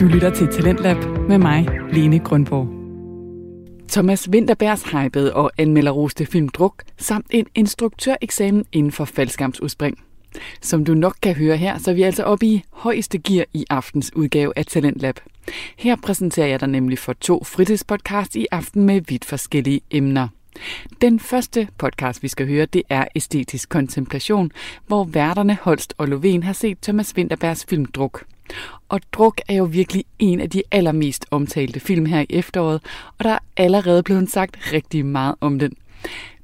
Du lytter til Talentlab med mig, Lene Grundborg. Thomas Winterbergs hypede og anmelderroste film Druk, samt en instruktøreksamen inden for faldskærmsudspring. Som du nok kan høre her, så er vi altså oppe i højeste gear i aftens udgave af Talentlab. Her præsenterer jeg dig nemlig for to fritidspodcasts i aften med vidt forskellige emner. Den første podcast, vi skal høre, det er Æstetisk Kontemplation, hvor værterne Holst og Lovén har set Thomas Winterbergs film Druk. Og Druk er jo virkelig en af de allermest omtalte film her i efteråret, og der er allerede blevet sagt rigtig meget om den.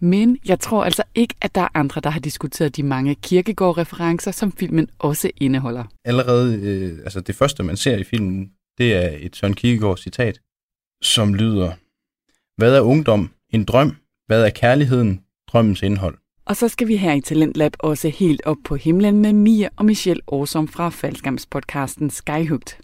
Men jeg tror altså ikke, at der er andre, der har diskuteret de mange kirkegård-referencer, som filmen også indeholder. Allerede, øh, altså det første, man ser i filmen, det er et Søren Kierkegaard citat, som lyder, Hvad er ungdom? En drøm? Hvad er kærligheden? Drømmens indhold. Og så skal vi her i Talentlab også helt op på himlen med Mia og Michelle Årsom fra Faldskærmspodcasten Skyhugt.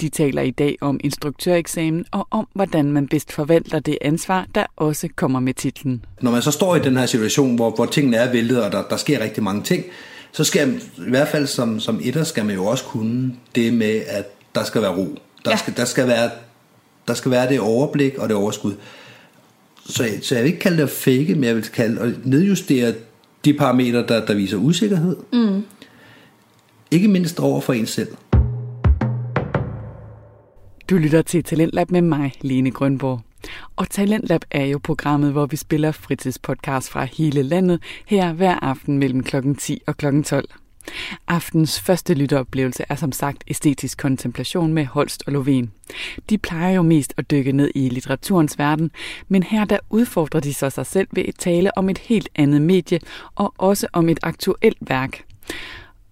De taler i dag om instruktøreksamen og om, hvordan man bedst forvalter det ansvar, der også kommer med titlen. Når man så står i den her situation, hvor, hvor tingene er væltet, og der, der sker rigtig mange ting, så skal i hvert fald som, som etter skal man jo også kunne det med, at der skal være ro. Der, ja. skal, der, skal, være, der skal være det overblik og det overskud. Så, så jeg vil ikke kalde det at fake, men jeg vil kalde at nedjustere de parametre, der, der viser usikkerhed. Mm. Ikke mindst over for en selv. Du lytter til Talentlab med mig, Lene Grønborg. Og Talentlab er jo programmet, hvor vi spiller fritidspodcast fra hele landet, her hver aften mellem kl. 10 og kl. 12. Aftens første lytteoplevelse er som sagt æstetisk kontemplation med Holst og Lovén. De plejer jo mest at dykke ned i litteraturens verden, men her der udfordrer de så sig selv ved at tale om et helt andet medie og også om et aktuelt værk.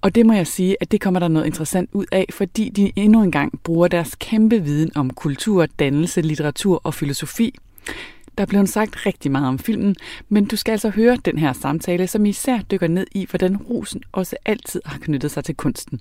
Og det må jeg sige, at det kommer der noget interessant ud af, fordi de endnu engang bruger deres kæmpe viden om kultur, dannelse, litteratur og filosofi. Der blev sagt rigtig meget om filmen, men du skal altså høre den her samtale, som især dykker ned i, hvordan rosen også altid har knyttet sig til kunsten.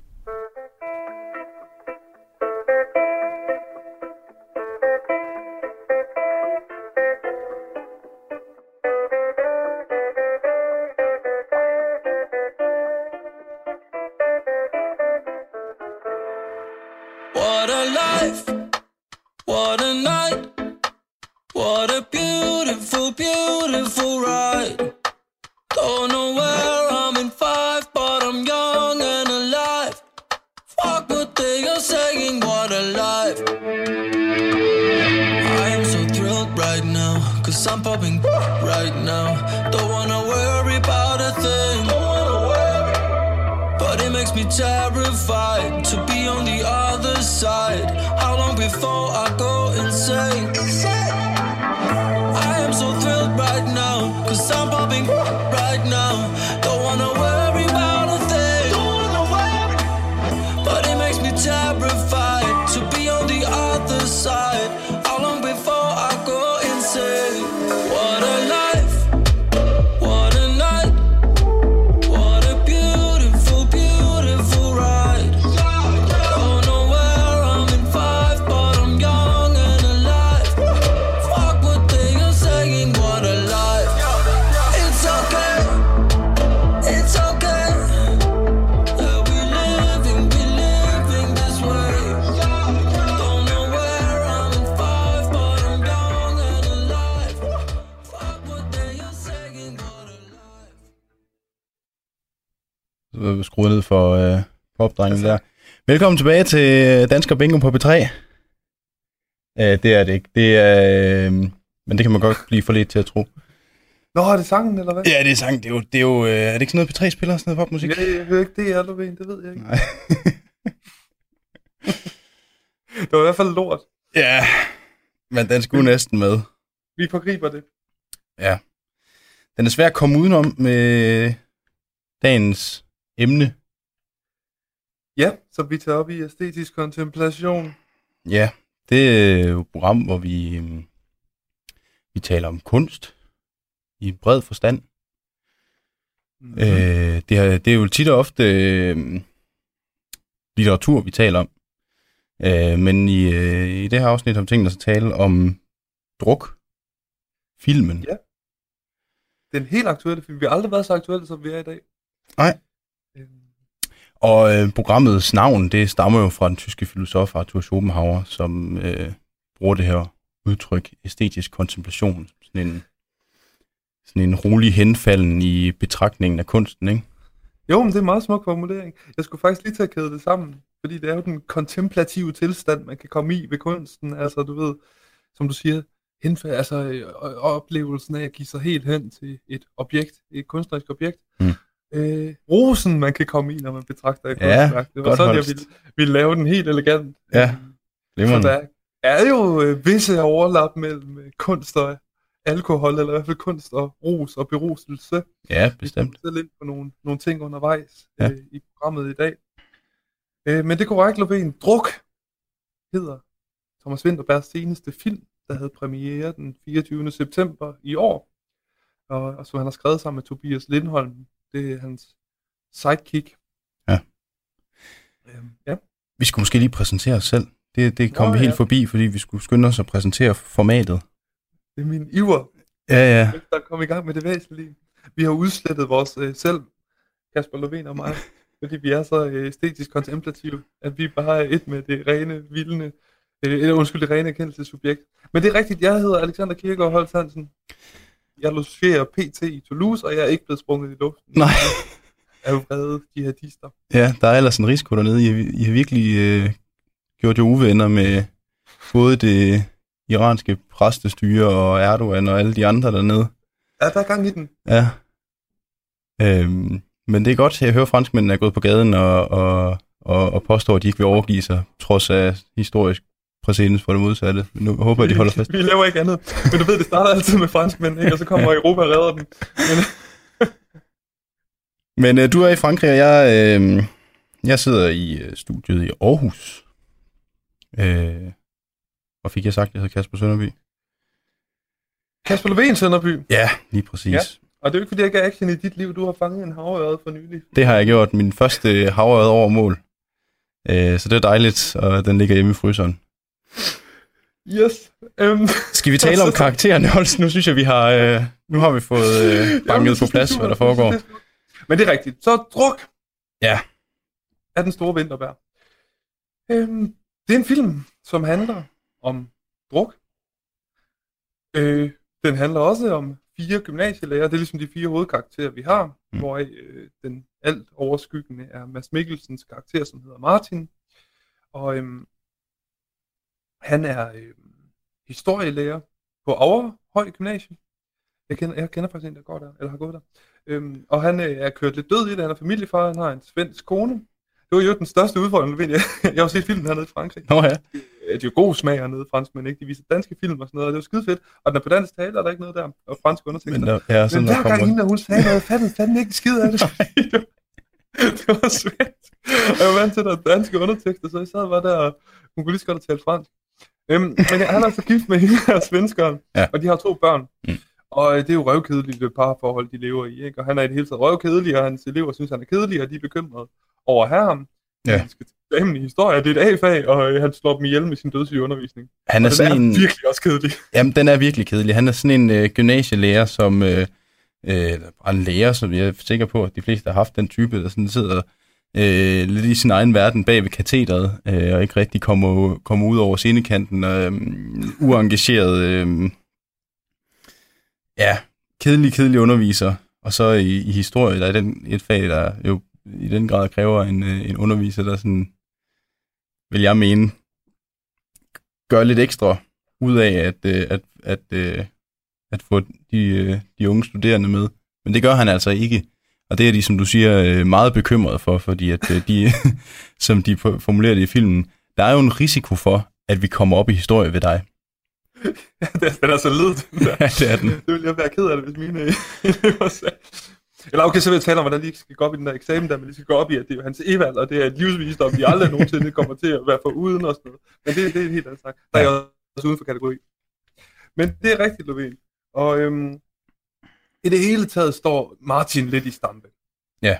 For øh, popdrengen der. Velkommen tilbage til Dansker Bingo på P3. Øh, det er det ikke. Det er, øh, men det kan man godt blive for lidt til at tro. Nå, er det sangen, eller hvad? Ja, det er sang. Det er jo, det er, jo øh, er det ikke sådan noget P3 spiller, sådan noget popmusik? Jeg, jeg hører ikke det, jeg Lovén, det ved jeg ikke. Nej. Det var i hvert fald lort. ja, men den skulle næsten med. Vi forgriber det. Ja. Den er svær at komme udenom med dagens emne. Ja, så vi tager op i æstetisk kontemplation. Ja, det er jo et program, hvor vi, øhm, vi taler om kunst i bred forstand. Mm. Øh, det, er, det er jo tit og ofte øh, litteratur, vi taler om. Øh, men i, øh, i det her afsnit har vi tænkt os at tale om druk. Filmen. Ja. Det er en helt aktuel film. Vi har aldrig været så aktuelle, som vi er i dag. Nej. Og øh, programmets navn, det stammer jo fra den tyske filosof Arthur Schopenhauer, som øh, bruger det her udtryk æstetisk kontemplation. Sådan en, sådan en rolig henfalden i betragtningen af kunsten, ikke? Jo, men det er en meget smuk formulering. Jeg skulle faktisk lige til at kæde det sammen, fordi det er jo den kontemplative tilstand, man kan komme i ved kunsten. Altså, du ved, som du siger, henfald, altså øh, oplevelsen af at give sig helt hen til et objekt, et kunstnerisk objekt. Mm. Øh, rosen, man kan komme i, når man betragter et Ja, kunstværk. Det var sådan, jeg holdt. ville, ville lave den helt elegant. Ja, Så Glimrende. der er jo øh, visse overlap mellem øh, kunst og alkohol, eller i hvert fald kunst og ros og beruselse. Ja, Vi bestemt. selv ind på nogle, nogle ting undervejs Ja. øh, i programmet i dag. Øh, men det er korrekt, Lovén. Druk hedder Thomas Winterbergs seneste film, der havde premiere den 24. september i år. Og, og som han har skrevet sammen med Tobias Lindholm. Det er hans sidekick. Ja. Øhm, ja. Vi skulle måske lige præsentere os selv. Det, det kom Nå, vi helt ja. forbi, fordi vi skulle skynde os at præsentere formatet. Det er min iver, Ja, ja. at komme i gang med det væsentlige. Vi har udslettet vores øh, selv, Kasper Lovén og mig, fordi vi er så øh, æstetisk kontemplative, at vi bare er et med det rene, vildende, øh, eller undskyld, det rene erkendelsessubjekt. Men det er rigtigt, jeg hedder Alexander Kirkegaard Holst Hansen. Jeg logerer PT i Toulouse, og jeg er ikke blevet sprunget i luften Nej. af vrede jihadister. Ja, der er ellers en risiko dernede. I, I har virkelig øh, gjort jer uvenner med både det iranske præstestyre og Erdogan og alle de andre dernede. Ja, der er gang i den. Ja. Øhm, men det er godt, at jeg hører, at franskmændene er gået på gaden og, og, og, og påstår, at de ikke vil overgive sig, trods af historisk præcedens for det modsatte. Nu håber jeg, de holder fast. Vi laver ikke andet. Men du ved, det starter altid med franskmænd, ikke? og så kommer Europa og redder den. Men, Men øh, du er i Frankrig, og jeg, øh, jeg sidder i øh, studiet i Aarhus. Øh, og fik jeg sagt, at jeg hedder Kasper Sønderby? Kasper Lovén, Sønderby. Ja, lige præcis. Ja. Og det er jo ikke, fordi jeg ikke er action i dit liv. Du har fanget en havørred for nylig. Det har jeg gjort. Min første havørred over mål. Øh, så det er dejligt, og den ligger hjemme i fryseren. Yes. Um, Skal vi tale om karaktererne, Holst? Nu synes jeg, vi har, øh, nu har vi fået øh, banket på plads, hvad der foregår. Men det er rigtigt. Så druk. Ja. Er den store vinterbær. Um, det er en film, som handler om druk. Øh, den handler også om fire gymnasielærer. Det er ligesom de fire hovedkarakterer, vi har. Mm. Hvor øh, den alt overskyggende er Mads Mikkelsens karakter, som hedder Martin. Og øhm, han er øhm, historielærer på Overhøj Gymnasium. Jeg kender, jeg kender faktisk en, der går der, eller har gået der. Øhm, og han øh, er kørt lidt død i det. Han er familiefar, han har en svensk kone. Det var jo den største udfordring, ved jeg. Jeg har set filmen hernede i Frankrig. Nå ja. Øh, Det er jo god smag hernede i fransk, men ikke? De viser danske film og sådan noget, og det var skide fedt. Og den er på dansk tale, er der ikke noget der, og fransk undertekster. Men der, ja, Men sådan, hver der gang hende, hun sagde noget, fattede fandme ikke skid af det. det var svært. Og jeg var vant til, at der er danske undertekster, så jeg sad bare der, og hun kunne lige så godt have talt fransk. Øhm, men han er altså gift med hende her svenskeren, Ja. og de har to børn. Mm. Og øh, det er jo røvkedeligt det parforhold, de lever i. Ikke? Og han er i det hele taget røvkedelig, og hans elever synes, han er kedelig, og de er bekymrede over at have ham. Ja. De skal eksamen i historie, det er et A-fag, og øh, han slår dem ihjel med sin dødssyge undervisning. Han er og sådan er en... virkelig også kedelig. Jamen, den er virkelig kedelig. Han er sådan en øh, gymnasielærer, som... Øh, øh, en lærer, som jeg er sikker på, at de fleste har haft den type, der sådan sidder øh, lidt i sin egen verden bag ved katedret, øh, og ikke rigtig kommer, kommer ud over scenekanten, og øh, uengageret, øh, ja, kedelig, kedelig underviser. Og så i, i historie, der er den, et fag, der jo i den grad kræver en, øh, en underviser, der sådan, vil jeg mene, gør lidt ekstra ud af at, øh, at, at, at, at få de, de unge studerende med. Men det gør han altså ikke. Og det er de, som du siger, øh, meget bekymrede for, fordi at øh, de, som de for- formulerer det i filmen, der er jo en risiko for, at vi kommer op i historie ved dig. Ja, den er så led, den der. Ja, det er den. Det ville jeg være ked af det, hvis mine elever sagde. Eller okay, så vil jeg tale om, hvordan de skal gå op i den der eksamen der, men de skal gå op i, at det er jo hans evalg, og det er et livsvisdom, vi aldrig nogensinde kommer til at være for uden og sådan noget. Men det, det er et helt andet snak. Der er jeg også uden for kategori. Men det er rigtigt, Lovén. Og øhm, i det hele taget står Martin lidt i stampe. Ja.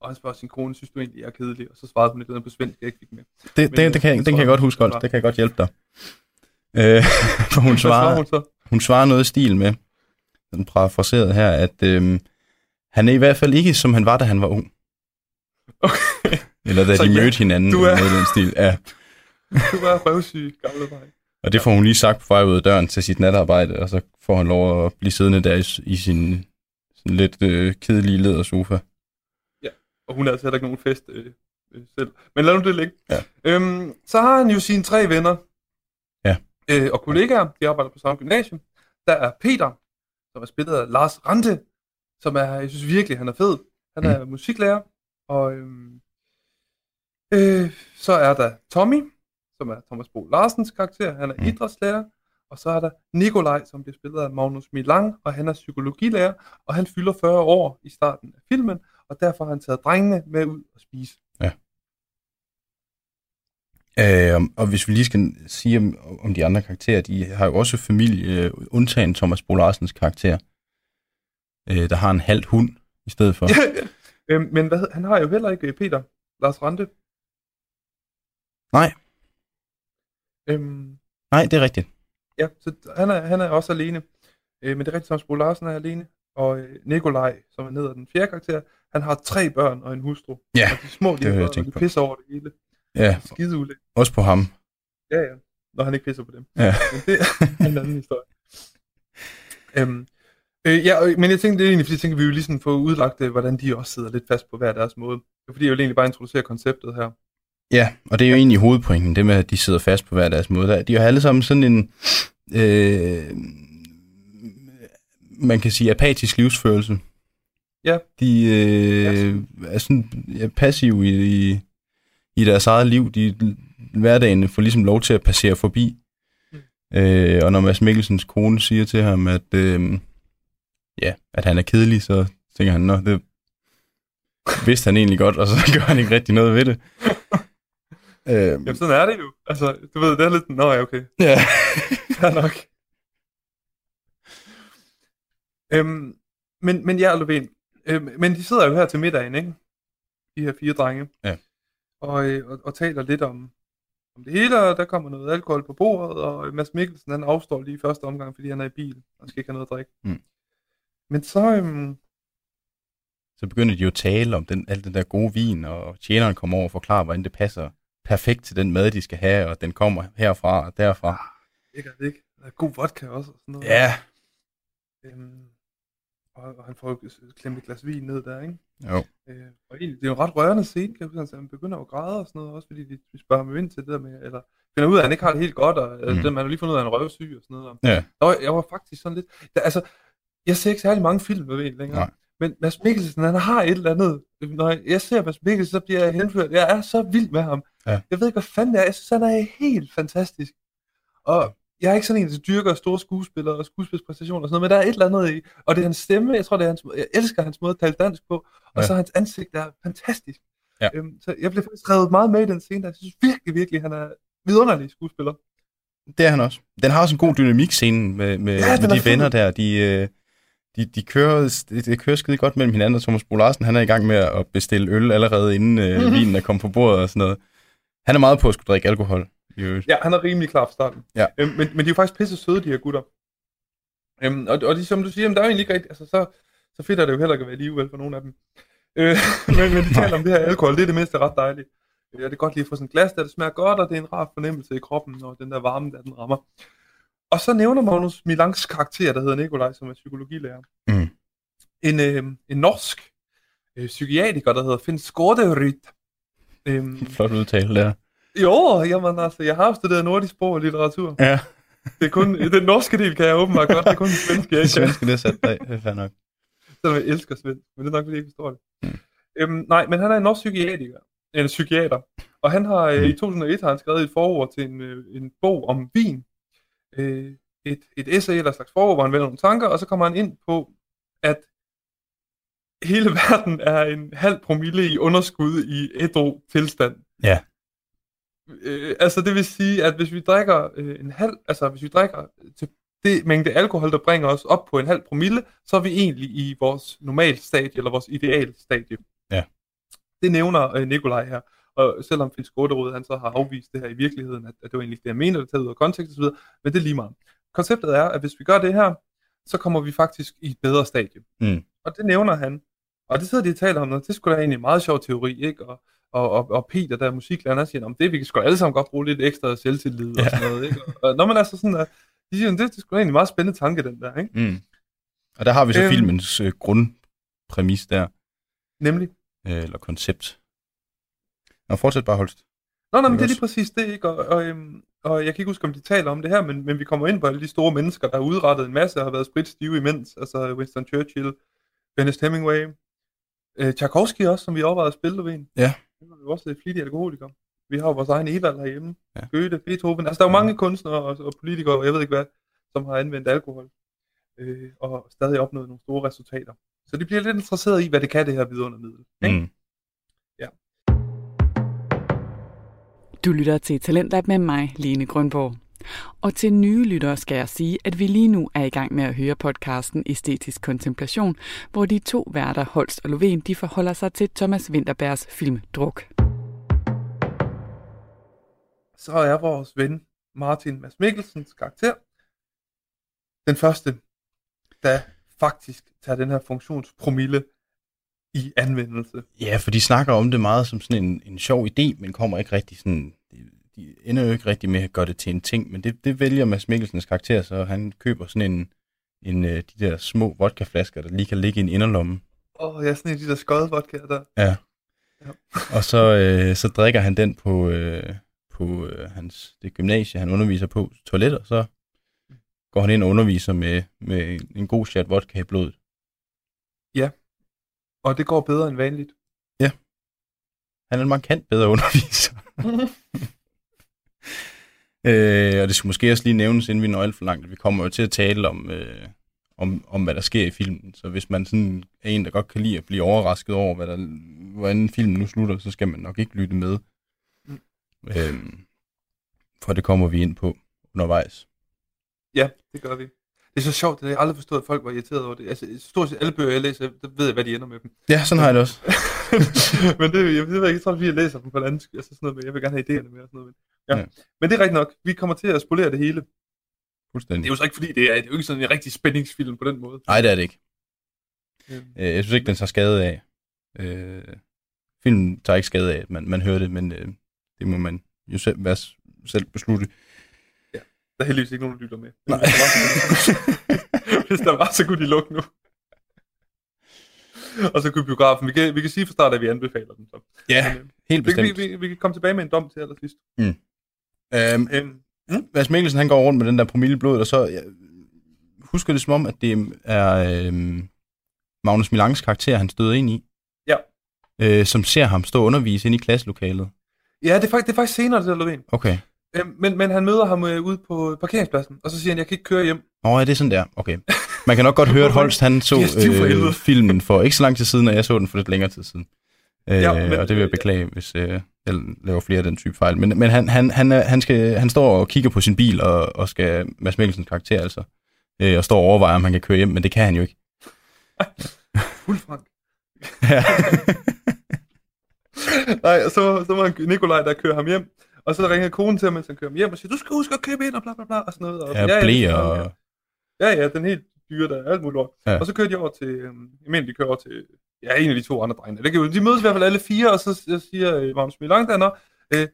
Og han spørger sin kone, synes du egentlig, jeg er kedelig? Og så svarede hun lidt noget på svensk, jeg ikke fik med. Det, Men, det, det, kan, øh, den kan jeg godt jeg, huske, godt. Det kan jeg godt hjælpe dig. Øh, for hun svarer hun så? hun svarer noget i stil med, den parafraseret her, at øhm, han er i hvert fald ikke, som han var, da han var ung. Okay. Eller da Så de ja, mødte hinanden, du er- noget den stil. Ja. Du er røvsyg, gamle dreng. Og det får hun lige sagt på vej ud af døren til sit natarbejde, og så får han lov at blive siddende der i, i sin sådan lidt øh, kedelige ledersofa. Og hun har altså heller ikke nogen fest øh, øh, selv. Men lad nu det ligge. Ja. Øhm, så har han jo sine tre venner Ja. øh, og kollegaer. De arbejder på samme gymnasium. Der er Peter, som er spillet af Lars Rante, som er, jeg synes virkelig, han er fed. Han er mm. musiklærer. Og øhm, øh, så er der Tommy, som er Thomas Bo Larsens karakter. Han er Mm. idrætslærer. Og så er der Nikolaj, som bliver spillet af Magnus Milang, og han er psykologilærer, og han fylder 40 år i starten af filmen, og derfor har han taget drengene med ud og spise. Øh, og hvis vi lige skal sige om, om de andre karakterer, de har jo også familie, øh, undtagen Thomas Bo Larsens karakter, øh, der har en halv hund i stedet for. øhm, men hvad, han har jo heller ikke øh, Peter, Lars Rante. Nej. Øhm, Nej, det er rigtigt. ja, så han er, han er også alene. Øh, men det er rigtigt, Thomas Bo Larsen er alene. Og øh, Nikolaj, som er ned af den fjerde karakter, han har tre børn og en hustru. Ja, og de små, de det har børn, og de pisser over det hele. Ja, Skide ulækkert. også på ham. Ja, ja. Når han ikke pisser på dem. Ja. Men det er en anden historie. Øhm, øh, ja, men jeg tænkte, det er egentlig, fordi jeg tænker, vi vil ligesom få udlagt, øh, hvordan de også sidder lidt fast på hver deres måde. Det er fordi, jeg vil egentlig bare introducere konceptet her. Ja, og det er jo egentlig hovedpointen, det med, at de sidder fast på hver deres måde. De har alle sammen sådan en, øh, man kan sige, apatisk livsførelse. Ja. De øh, er sådan ja, passive i, i, i deres eget liv. De hverdagen får ligesom lov til at passere forbi. Mm. Øh, og når Mads Mikkelsens kone siger til ham, at, øh, ja, at han er kedelig, så tænker han, nå, det vidste han egentlig godt, og så gør han ikke rigtig noget ved det. Øh, Jamen, sådan er det jo. Altså, du ved, det er lidt, nå ja, okay. ja. Ja, nok. Øhm, men, men ja, Löfven. Øhm, men de sidder jo her til middagen, ikke? De her fire drenge. Ja. Og, øh, og, og taler lidt om, om det hele, og der kommer noget alkohol på bordet, og Mads Mikkelsen, han afstår lige i første omgang, fordi han er i bil, og skal ikke have noget at drikke. Mm. Men så, øhm, Så begynder de jo at tale om den, al den der gode vin, og tjeneren kommer over og forklarer, hvordan det passer perfekt til den mad, de skal have, og den kommer herfra og derfra. ikke, er det ikke? Der er god vodka også, og sådan noget. Ja. Øhm, og, og han får jo klemt et glas vin ned der, ikke? Jo. Øh, og egentlig, det er jo en ret rørende scene, kan jeg huske, altså, han begynder at græde og sådan noget, også fordi de, de spørger ham ind til det der med, eller finder ud af, at han ikke har det helt godt, og mm. Mhm. den, man har lige fundet ud af, at han er røvsyg og sådan noget. Og, Ja. var, jeg var faktisk sådan lidt, der, altså, jeg ser ikke særlig mange film med en længere, Nej. men Mads Mikkelsen, han har et eller andet, når jeg ser Mads Mikkelsen, så bliver jeg henført, jeg er så vild med ham. Ja. Jeg ved ikke, hvad fanden det er, jeg synes, han er helt fantastisk. Og jeg er ikke sådan en, der dyrker store skuespillere og skuespilspræstationer og sådan noget, men der er et eller andet i, og det er hans stemme, jeg tror, det er hans, jeg elsker hans måde at tale dansk på, og Ja. så hans ansigt, der er fantastisk. Ja. Øhm, så jeg blev faktisk revet meget med i den scene, der. jeg synes virkelig, virkelig, han er vidunderlig skuespiller. Det er han også. Den har også en god dynamik scenen med, med, Ja, med de venner der. De, øh, de, de kører, det, kører skide godt mellem hinanden, og Thomas Bo Larsen, han er i gang med at bestille øl allerede inden øh, vinen er kommet på bordet og sådan noget. Han er meget på at skulle drikke alkohol. Ja, han er rimelig klar fra starten. Ja. Øhm, men, men de er jo faktisk pisse søde, de her gutter. Øhm, og, og de, som du siger, jamen, der er jo egentlig ikke rigtigt, altså så, så fedt er det jo heller ikke at være alligevel for nogle af dem. Øh, men, men de taler om det her alkohol, det er det mindste ret dejligt. Ja, det er godt lige at få sådan et glas, der det smager godt, og det er en rar fornemmelse i kroppen, når den der varme, der den rammer. Og så nævner Magnus Milangs karakter, der hedder Nikolaj, som er psykologilærer. Mm. En, øh, en norsk øh, psykiatriker, der hedder Finn Skåderyd. Øhm, Flot udtale der. jo, jamen altså, jeg har jo studeret nordisk sprog og litteratur. Ja, Det er kun, den norske del kan jeg åbenbart godt, det er kun den svenske, jeg det ikke kan. svenske, det er sat dig. Det er nok. Selvom jeg elsker svensk, men det er nok, fordi jeg ikke forstår det. Mm. Øhm, nej, men han er en norsk psykiatriker, en psykiater, og han har øh, Mm. i 2001 har han skrevet et forord til en, øh, en bog om vin. Øh, et, et essay eller slags forord, hvor han vender nogle tanker, og så kommer han ind på, at hele verden er en halv promille i underskud i ædru tilstand. Ja. Øh, altså det vil sige, at hvis vi drikker øh, en halv, altså hvis vi drikker til det mængde alkohol, der bringer os op på en halv promille, så er vi egentlig i vores normal stadie, eller vores ideal stadie. Ja. Det nævner øh, Nikolaj her. Og selvom Finn Skåderud, han så har afvist det her i virkeligheden, at, at det var egentlig det, jeg mener, det taget ud af kontekst osv., men det er lige meget. Konceptet er, at hvis vi gør det her, så kommer vi faktisk i et bedre stadie. Mm. Og det nævner han. Og det sidder de og taler om, og det skulle da egentlig en meget sjov teori, ikke? Og, og, og, og Peter, der er musiklærer, han siger, om det vi kan sgu alle sammen godt bruge lidt ekstra selvtillid og Ja. sådan noget. Ikke? Og, og når man altså sådan, der, de siger, det, det er sgu da egentlig en meget spændende tanke, den der, ikke? Mm. Og der har vi så Øhm. filmens øh, grundpræmis der, Nemlig. øh, eller koncept. Nå, fortsæt bare, Holst. Nå, nej, men det er lige præcis det, ikke? Og, og, øhm, og jeg kan ikke huske, om de taler om det her, men, men vi kommer ind på alle de store mennesker, der har udrettet en masse og har været spritstive imens. Altså Winston Churchill, Ernest Hemingway, øh, Tchaikovsky også, som vi overvejede at spille ved en. Ja. Han var jo også et flittig alkoholiker. Vi har jo vores egen Evald herhjemme. Ja. Ja. Goethe, Beethoven. Altså, der er jo mange kunstnere og, og politikere, og jeg ved ikke hvad, som har anvendt alkohol. Øh, og stadig opnået nogle store resultater. Så de bliver lidt interesseret i, hvad det kan, det her vidundermiddel. Ikke? Mm. Du lytter til Talentlab med mig, Lene Grønborg. Og til nye lyttere skal jeg sige, at vi lige nu er i gang med at høre podcasten Æstetisk Kontemplation, hvor de to værter, Holst og Loven, de forholder sig til Thomas Winterbergs film Druk. så er vores ven Martin Mads Mikkelsens karakter den første, der faktisk tager den her funktionspromille i anvendelse. Ja, for de snakker om det meget som sådan en, en sjov idé, men kommer ikke rigtig sådan... De, de ender jo ikke rigtig med at gøre det til en ting, men det, det vælger Mads Mikkelsens karakter, så han køber sådan en, en øh, de der små vodkaflasker, der lige kan ligge i en inderlomme. Åh, oh, er sådan en af de der skøde vodka der. Ja. Ja. Og så, øh, så drikker han den på, øh, på øh, hans, det gymnasie, han underviser på, toilet, og så går han ind og underviser med, med en god chat vodka i blodet. Og det går bedre end vanligt. Han er en markant bedre underviser. øh, og det skulle måske også lige nævnes, inden vi når alt for langt, vi kommer jo til at tale om, øh, om, om, hvad der sker i filmen. Så hvis man sådan er en, der godt kan lide at blive overrasket over, hvad der, hvordan filmen nu slutter, så skal man nok ikke lytte med. Mm. Øh, for det kommer vi ind på undervejs. Ja, det gør vi. Det er så sjovt, det har jeg aldrig forstået, at folk var irriteret over det. Altså, stort set alle bøger, jeg læser, der ved jeg, hvad de ender med dem. Ja, sådan har jeg det også. men det, jeg ved ikke, tror, fordi jeg læser dem på en anden altså sådan noget med, jeg vil gerne have idéerne med og sådan noget. Men, ja. Ja. ja. men det er rigtigt nok. Vi kommer til at spolere det hele. Det Fuldstændig. er jo så ikke fordi, det er, det er jo ikke sådan en rigtig spændingsfilm på den måde. Nej, det er det ikke. Øhm, Øh, jeg synes ikke, den tager skade af. Øh, filmen tager ikke skade af, at man, man hører det, men øh, det må man jo selv, være, selv beslutte. Der er heldigvis ikke nogen, der lytter med. Nej. Hvis der var, så- kunne de lukke nu. Og så kunne biografen. Vi kan, vi kan sige fra start, at vi anbefaler den. Så. Ja, Men, øh, helt vi, vi, bestemt. vi, vi kan komme tilbage med en dom til allersidst. Øhm, Øhm, Mads Mikkelsen, han går rundt med den der promille i blodet, og så jeg husker det som om, at det er øhm, Magnus Milangs karakter, han støder ind i. Ja. Øh, som ser ham stå og undervise ind i klasselokalet. ja, det er, faktisk, det er faktisk senere, det der Lovén. Okay. Øhm, men, men han møder ham øh, ude på parkeringspladsen, og så siger han, jeg kan ikke køre hjem. Nå, ja, det er sådan der. Okay. Man kan nok godt høre, at Holst han så er øh, filmen for ikke så lang tid siden, og jeg så den for lidt længere tid siden. Øh, Ja, men- og det vil jeg beklage, hvis øh, jeg laver flere af den type fejl. Men, men han, han, han, er- han, skal, han står og kigger på sin bil, og, og skal Mads Mikkelsens karakter altså, øh, og står og overvejer, om han kan køre hjem, men det kan han jo ikke. Fuld frank. Ja. Nej, så, så var Nikolaj, der kører ham hjem. Og så ringer konen til ham, mens han kører hjem, og siger, du skal huske at købe ind, og bla bla bla, og sådan noget. Og, ja, det blæ og... Ja, ja, den helt dyre, der er alt muligt lort. Ja. Ja. Og så kører de over til, øhm, jeg mener, de kører over til, ja, en af de to andre drenge. Det kan, de mødes i hvert fald alle fire, og så siger øh, Magnus Milang der, øh,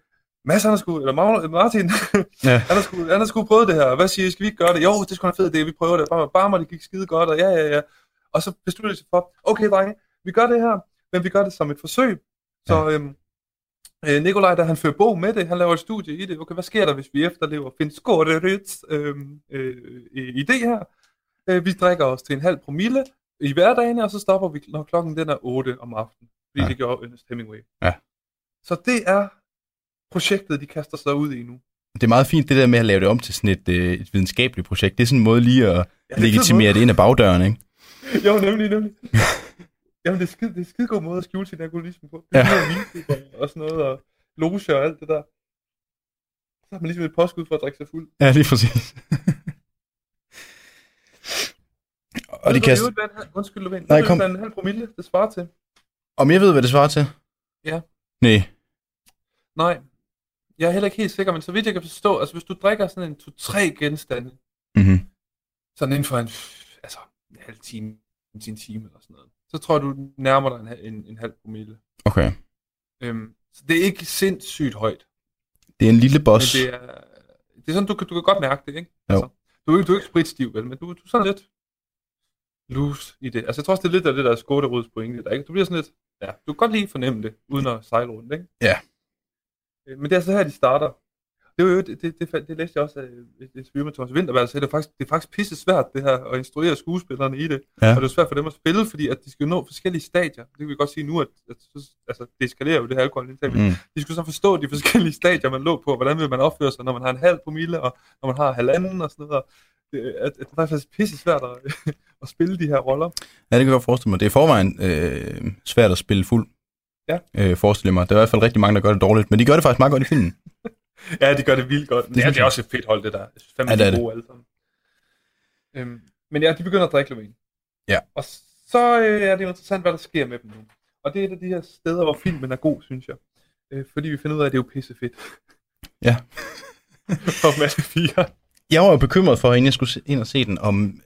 Mads, han har sgu, eller Martin, Ja. han, har sgu, han har sgu prøvet det her. Hvad siger I, skal vi ikke gøre det? Jo, det er sgu da fedt, det vi prøver det. Bare, bare mig, det gik skide godt, og ja, ja, ja. Og så beslutter de sig for, okay, drenge, vi gør det her, men vi gør det som et forsøg. Så øhm, øh, Nikolaj, der han fører bog med det, han laver et studie i det. Okay, hvad sker der, hvis vi efterlever Finn Skårderits øhm, øh, øh, idé her? Øh, vi drikker os til en halv promille i hverdagen, og så stopper vi, når klokken den er 8 om aftenen. Fordi Ja. det gjorde Ernest Hemingway. Ja. Så det er projektet, de kaster sig ud i nu. Det er meget fint, det der med at lave det om til sådan et, øh, et videnskabeligt projekt. Det er sådan en måde lige at Ja, det er legitimere det ind ad bagdøren, ikke? Jo, nemlig, nemlig. Jamen, det er, skide, det er skide god måde at skjule sin alkoholisme på. Det er ja. og sådan noget, og loge og alt det der. Så har man ligesom et påskud for at drikke sig fuld. Ja, lige præcis. og de Ved du, kaster... i øvrigt, hvad Undskyld, Lovén. Nej, Ved kom. hvad en halv promille, det svarer til? Om jeg ved, hvad det svarer til? Ja. Nej. Nej. Jeg er heller ikke helt sikker, men så vidt jeg kan forstå, altså hvis du drikker sådan en to-tre genstande, Mm-hmm. sådan inden for en, altså, en halv time, en, en time eller sådan noget, så tror jeg, du nærmer dig en, en, en halv promille. Okay. Øhm, Så det er ikke sindssygt højt. Det er en lille boss. Men det er, det er sådan, du, kan- du kan godt mærke det, ikke? Jo. Altså, du, er du er ikke spritstiv, vel, men du, du er sådan lidt loose i det. Altså, jeg tror også, det er lidt af det der skåterods pointe. Der, ikke? Du bliver sådan lidt, ja, du kan godt lige fornemme det, uden at sejle rundt, ikke? Ja. Øh, Men det er så her, de starter. Det, var jo, det, det, det, det læste jeg også af et interview med Thomas Vinterberg, så det er faktisk, det er faktisk pisse svært, det her, at instruere skuespillerne i det. Ja. Og det er svært for dem at spille, fordi at de skal nå forskellige stadier. Det kan vi godt sige nu, at, at så- altså, det eskalerer jo det her alkoholindtag. Mm. De skulle så forstå de forskellige stadier, man lå på, hvordan vil man opføre sig, når man har en halv promille, og når man har halvanden og sådan noget. Det, at, at det er faktisk pisse svært at, at spille de her roller. Ja, det kan jeg godt forestille mig. Det er forvejen øh, svært at spille fuld. Ja. Øh, forestiller mig. Der er i hvert fald rigtig mange, der gør det dårligt. Men de gør det faktisk meget godt i filmen. Ja, de gør det vildt godt. Det, ja, det er også et fedt hold, det der. Fandme, Ja, ja, det de er er gode alle sammen. Øhm, men ja, de begynder at drikke Lovén. Ja. Og så øh, er det jo interessant, hvad der sker med dem nu. Og det er et af de her steder, hvor filmen er god, synes jeg. Øh, fordi vi finder ud af, at det er jo pisse fedt. Ja. For masse fire. Jeg var jo bekymret for, inden jeg skulle ind og se den, om,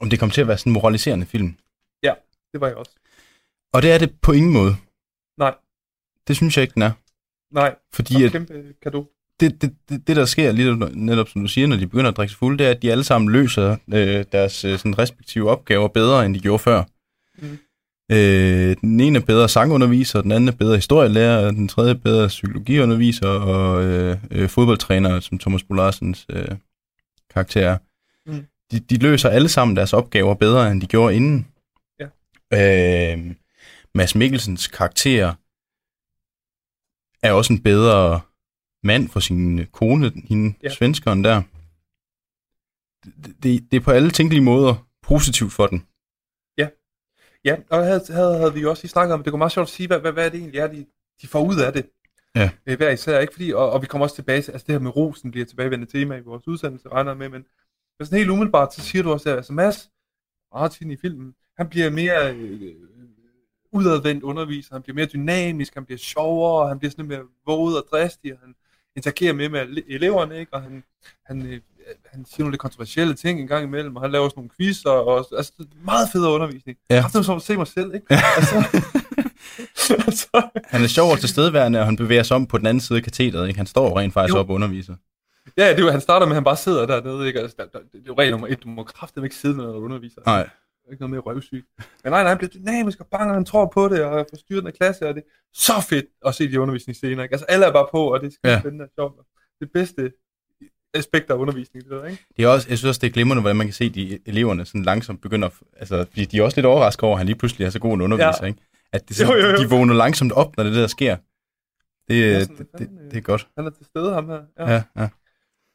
om det kom til at være sådan en moraliserende film. Det var jeg også. Og det er det på ingen måde. Nej, Det synes jeg ikke, den er. Nej. Fordi at kæmpe kado. det, det, det, det, der sker lige netop, som du siger, når de begynder at drikke sig fulde, det er, at de alle sammen løser øh, deres øh, sådan respektive opgaver bedre, end de gjorde før. Mm. Øh, den ene er bedre sangunderviser, den anden er bedre historielærer, den tredje er bedre psykologiunderviser og øh, øh, fodboldtræner, som Thomas Bolarsens øh, karakter er. Mm. De, de løser alle sammen deres opgaver bedre, end de gjorde inden. Ja. Øh, Mads Mikkelsens karakter er også en bedre mand for sin kone, hende Ja. ja. svenskeren der. Det, det, det er på alle tænkelige måder positivt for den. Ja, og havde, havde, havde vi jo også lige snakket om, det kunne meget sjovt at sige, hvad, hvad, hvad er det egentlig er, de, de får ud af det. Ja. Øh, hver især, ikke? Fordi, og, og vi kommer også tilbage til, altså det her med rosen bliver tilbagevendende tema i vores udsendelse, regner med, men men sådan helt umiddelbart, så siger du også, at altså Mads, Martin i filmen, han bliver mere øh, udadvendt underviser, han bliver mere dynamisk, han bliver sjovere, han bliver sådan mere våget og dristig, og han interagerer mere med ele- eleverne, ikke? og han, han, øh, han siger nogle lidt kontroversielle ting en gang imellem, og han laver sådan nogle quizzer, og altså, meget federe undervisning. Ja. Har som at se mig selv, ikke? Altså, og så, Han er sjov og tilstedeværende, og han bevæger sig om på den anden side af katedret. Ikke? Han står rent faktisk Jo. op og underviser. ja, det er jo, han starter med, at han bare sidder dernede, ikke? Altså, det er jo regel nummer et, du må kraftedeme ikke sidde, når du underviser. Nej. Ikke noget mere røvsygt. Men nej, nej, han bliver dynamisk og bange, og han tror på det, og får styret den af klasse, og det er så fedt at se de undervisningsscener, ikke? Altså, alle er bare på, og det er Ja. spændende og sjovt. Det bedste aspekt af undervisning, det der, ikke? Det er også, jeg synes også, det er glimrende, hvordan man kan se de eleverne sådan langsomt begynder, altså, de er også lidt overrasket over, at han lige pludselig er så god en underviser, Ja. ikke? At det, sådan, Jo, jo, jo. de vågner langsomt op, når det der sker. Det, Ja, sådan, det, det, øh, det er godt. Han er til stede, ham her. Ja. Ja, ja.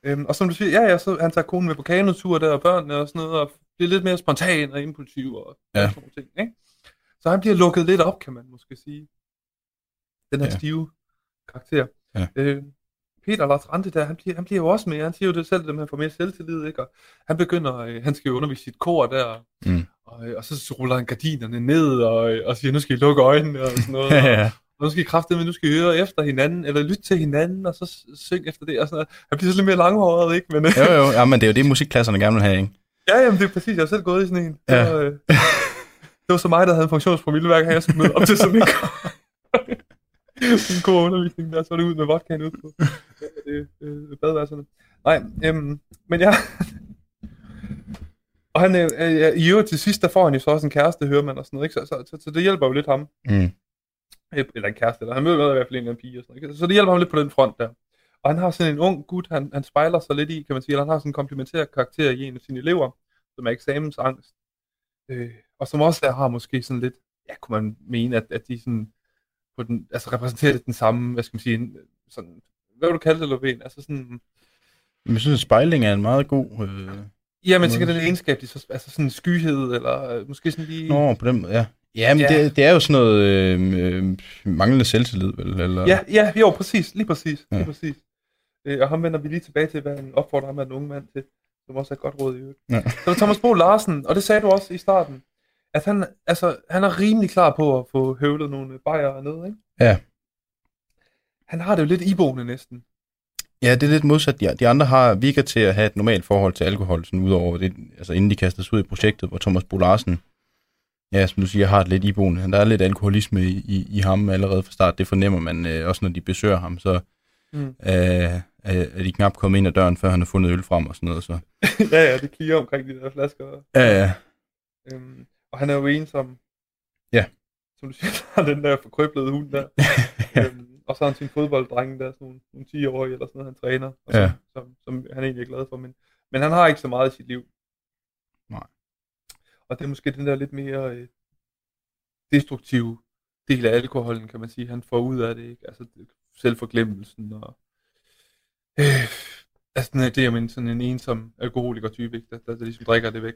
Øhm, og som du siger, ja, ja, så han tager konen med på kanotur der, og børnene og sådan noget, og bliver lidt mere spontan og impulsiv og Ja. sådan nogle ting, ikke? Så han bliver lukket lidt op, kan man måske sige. Den her Ja. stive karakter. Ja. Øh, Peter Lars Rante der, han bliver, han bliver jo også med, han siger jo det selv, at han får mere selvtillid, ikke? Og han begynder, øh, han skal jo undervise sit kor der, Mm. og, øh, og så ruller han gardinerne ned, og, øh, og siger, nu skal I lukke øjnene, og sådan noget. ja, og, ja. og nu skal I kraftedeme, nu skal I høre efter hinanden, eller lytte til hinanden, og så synge efter det, og sådan noget. Han bliver så lidt mere langhåret, ikke? Men, Jo, jo, ja, men det er jo det, musikklasserne gerne vil have, ikke? Ja, jamen, det er præcis, jeg har selv gået i sådan en. Det, Ja. var, øh, det var så mig, der havde en funktionspromille, hver gang jeg skulle møde op til sådan en, en god undervisning, der så er det ud med vodkaen ud på øh, øh, badeværelserne. Nej, øhm, men ja. og han, øh, øh, i øvrigt til sidst, der får han jo så også en kæreste, hører man og sådan noget, ikke? Så, så, så, så det hjælper jo lidt ham. Mm. Øh, eller en kæreste, eller han møder i hvert fald en eller anden pige og sådan noget. ikke? Så det hjælper ham lidt på den front der. Og han har sådan en ung gut, han, han spejler sig lidt i, kan man sige, eller han har sådan en komplementær karakter i en af sine elever, som er eksamensangst. Øh, og som også er, har måske sådan lidt, ja, kunne man mene, at, at de sådan, på den, altså repræsenterer lidt den samme, hvad skal man sige, sådan, hvad vil du kalde det, Lovén? Altså sådan, jeg synes, at spejling er en meget god... Øh... ja, men tænker, den egenskab, de så, altså sådan en skyhed, eller øh, måske sådan lige... Nå, på den måde, ja. Ja, men ja. Det, det er jo sådan noget øh, øh, manglende selvtillid, vel? Eller... Ja, ja, jo, præcis, lige præcis, Ja. lige præcis. Øh, og ham vender vi lige tilbage til, hvad han opfordrer ham af den unge mand til, som også er et godt råd i øvrigt. Ja. Så Thomas Bo Larsen, og det sagde du også i starten, at han, altså, han er rimelig klar på at få høvlet nogle bajere ned, ikke? Ja. Han har det jo lidt iboende næsten. Ja, det er lidt modsat. De, de andre har virker til at have et normalt forhold til alkohol, sådan udover det, altså inden de kaster sig ud i projektet, hvor Thomas Bo Larsen ja, som du siger, har det lidt iboende. Der er lidt alkoholisme i, i, i ham allerede fra start. Det fornemmer man øh, også, når de besøger ham. Så Mm. øh, er, de knap kommet ind ad døren, før han har fundet øl frem og sådan noget. Så. ja, ja, det klirer omkring de der flasker. Ja, ja. Øhm, og han er jo en, som, Ja. som du siger, har den der forkrøblede hund der. Ja. øhm, og så har han sin fodbolddreng der, sådan nogle, nogle 10 år eller sådan noget, han træner, og som, Ja. som, som, han egentlig er glad for. Men, men han har ikke så meget i sit liv. Nej. Og det er måske den der lidt mere øh, destruktive del af alkoholen, kan man sige, han får ud af det. Ikke? Altså selvforglemmelsen og øh, altså det er men sådan en ensom alkoholiker type, ikke? Der, der, der ligesom drikker det væk.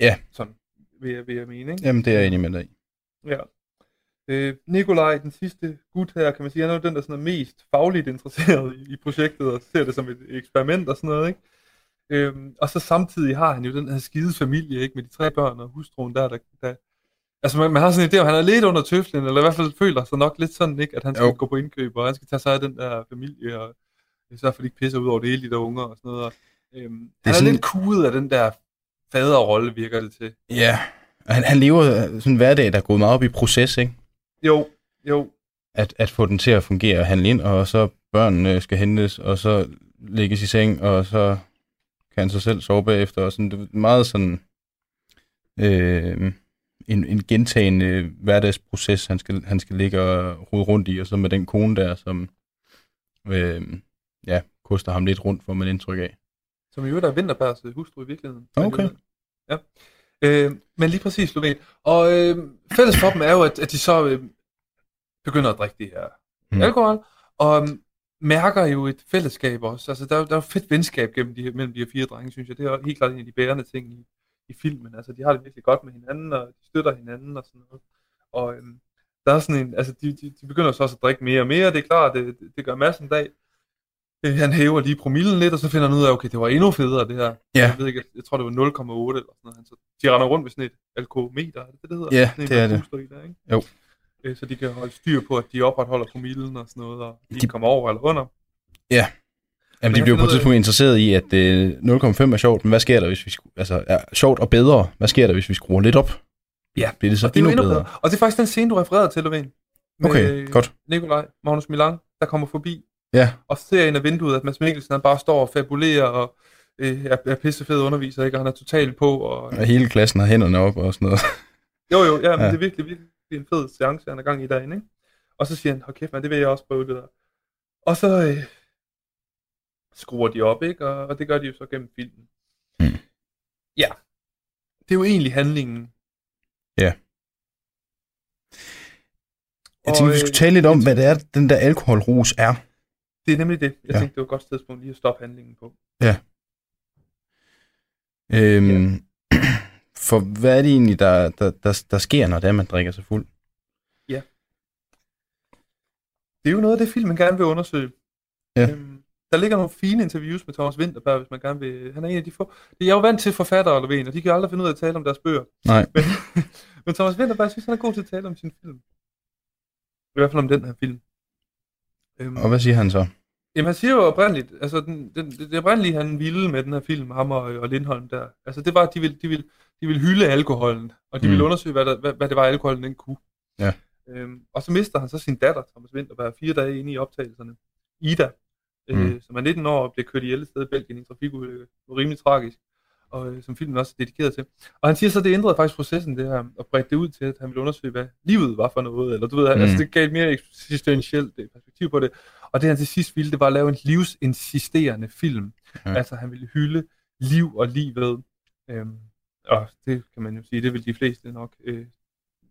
Ja. Sådan vil jeg, vil jeg mene, ikke? Jamen, det er jeg enig med dig i. Ja. Øh, Nikolaj, den sidste gut her, kan man sige, han er jo den, der sådan er mest fagligt interesseret i, i projektet, og ser det som et eksperiment og sådan noget, ikke? Øhm, og så samtidig har han jo den her skide familie, ikke? Med de tre børn og hustruen der, der, der Altså man, man har sådan en idé, om han er lidt under tøflen, eller i hvert fald føler sig nok lidt sådan, ikke? At han skal Jo. gå på indkøb, og han skal tage sig af den der familie, og sørge for, de ikke pisser ud over det hele, de der unger og sådan noget. Og, øhm, han er, sådan- lidt kuget af den der faderrolle, virker det til. Ja, og han, han lever sådan en hverdag, der er gået meget op i proces, ikke? Jo, jo, At, at få den til at fungere og handle ind, og så børnene skal hentes, og så lægges i seng, og så kan han sig selv sove bagefter, og sådan, det er meget sådan øh, en, en gentagende hverdagsproces, han skal, han skal ligge og rode rundt i, og så med den kone der, som øh, ja, koster ham lidt rundt, får man indtryk af. Som i øvrigt er Vinterbergs hustru i virkeligheden. Okay. Ja. Øh, men lige præcis Sloven. Og øh, fælles for dem er jo, at, at de så øh, begynder at drikke det her Mm. alkohol, og øh, mærker jo et fællesskab også. Altså, der, er der er jo fedt venskab gennem de, mellem de her fire drenge, synes jeg. Det er helt klart en af de bærende ting i, i filmen. Altså, de har det virkelig godt med hinanden, og de støtter hinanden og sådan noget. Og øh, der er sådan en, altså, de, de, de begynder så også at drikke mere og mere. Det er klart, det, det, det gør massen dag. Øh, han hæver lige promillen lidt, og så finder han ud af, okay, det var endnu federe det her. Ja. Jeg ved ikke, jeg, jeg tror det var 0,8 eller sådan noget. Så, de render rundt med sådan et alkometer, er det det, det hedder? Ja, sådan det er det. der, ikke? Jo. Øh, så de kan holde styr på, at de opretholder promillen og sådan noget, og de, De- kommer over eller under. Jamen, Men de bliver på et af- tidspunkt interesseret i, at øh, 0,5 er sjovt, men hvad sker der, hvis vi skru- altså, er sjovt og bedre? Hvad sker der, hvis vi skruer lidt op? Ja, Bliver det så Og er endnu, endnu bedre? bedre. Og det er faktisk den scene, du refererede til, Loven. Med Okay, godt. Nikolaj, Magnus Milan, der kommer forbi Ja, og ser ind af vinduet, at Mads Mikkelsen han bare står og fabulerer og øh, er, er pissefed underviser, ikke? og han er totalt på. Og, og hele klassen har hænderne op og sådan noget. Jo, jo, ja, men Ja. det er virkelig, virkelig en fed seance, han er gang i dagen, ikke? Og så siger han, hold kæft, man, det vil jeg også prøve det der. Og så øh, skruer de op, ikke? Og, og det gør de jo så gennem filmen. Mm. Ja. Det er jo egentlig handlingen. Ja. Jeg Og, tænkte, vi øh, skulle tale lidt om, hvad det er, den der alkoholrus er. Det er nemlig det. Jeg Ja. ja. tænkte, det var et godt tidspunkt lige at stoppe handlingen på. Øhm, For hvad er det egentlig, der, der, der, der sker, når det er, man drikker sig fuld? Det er jo noget af det, filmen gerne vil undersøge. Ja. Øhm, der ligger nogle fine interviews med Thomas Winterberg, hvis man gerne vil... Han er en af de få... Jeg er jo vant til forfattere, Lovén, og de kan aldrig finde ud af at tale om deres bøger. Nej. Men, men Thomas Winterberg, jeg synes, han er god til at tale om sin film. I hvert fald om den her film. Øhm, Og hvad siger han så? Jamen han siger jo oprindeligt, altså den, den, det oprindelige han ville med den her film, ham og, og Lindholm der, altså det var, at de ville, de ville, de ville hylde alkoholen, og de Mm. ville undersøge, hvad, der, hvad, hvad det var, alkoholen den kunne. Ja. Øhm, og så mister han så sin datter, Thomas Winterberg, fire dage inde i optagelserne. Ida, Mm. øh, som er 19 år og bliver kørt ihjel et sted i Belgien i en trafikulykke. Det var rimelig tragisk, og øh, som filmen også er dedikeret til. Og han siger så, at det ændrede faktisk processen, det her, og bredte det ud til, at han ville undersøge, hvad livet var for noget, eller du ved, Mm. mm. altså det gav et mere eksistentielt øh, perspektiv på det. Og det han til sidst ville, det var at lave en livsinsisterende film. Ja. Altså han ville hylde liv og livet. Øhm, og det kan man jo sige, det vil de fleste nok... Øh,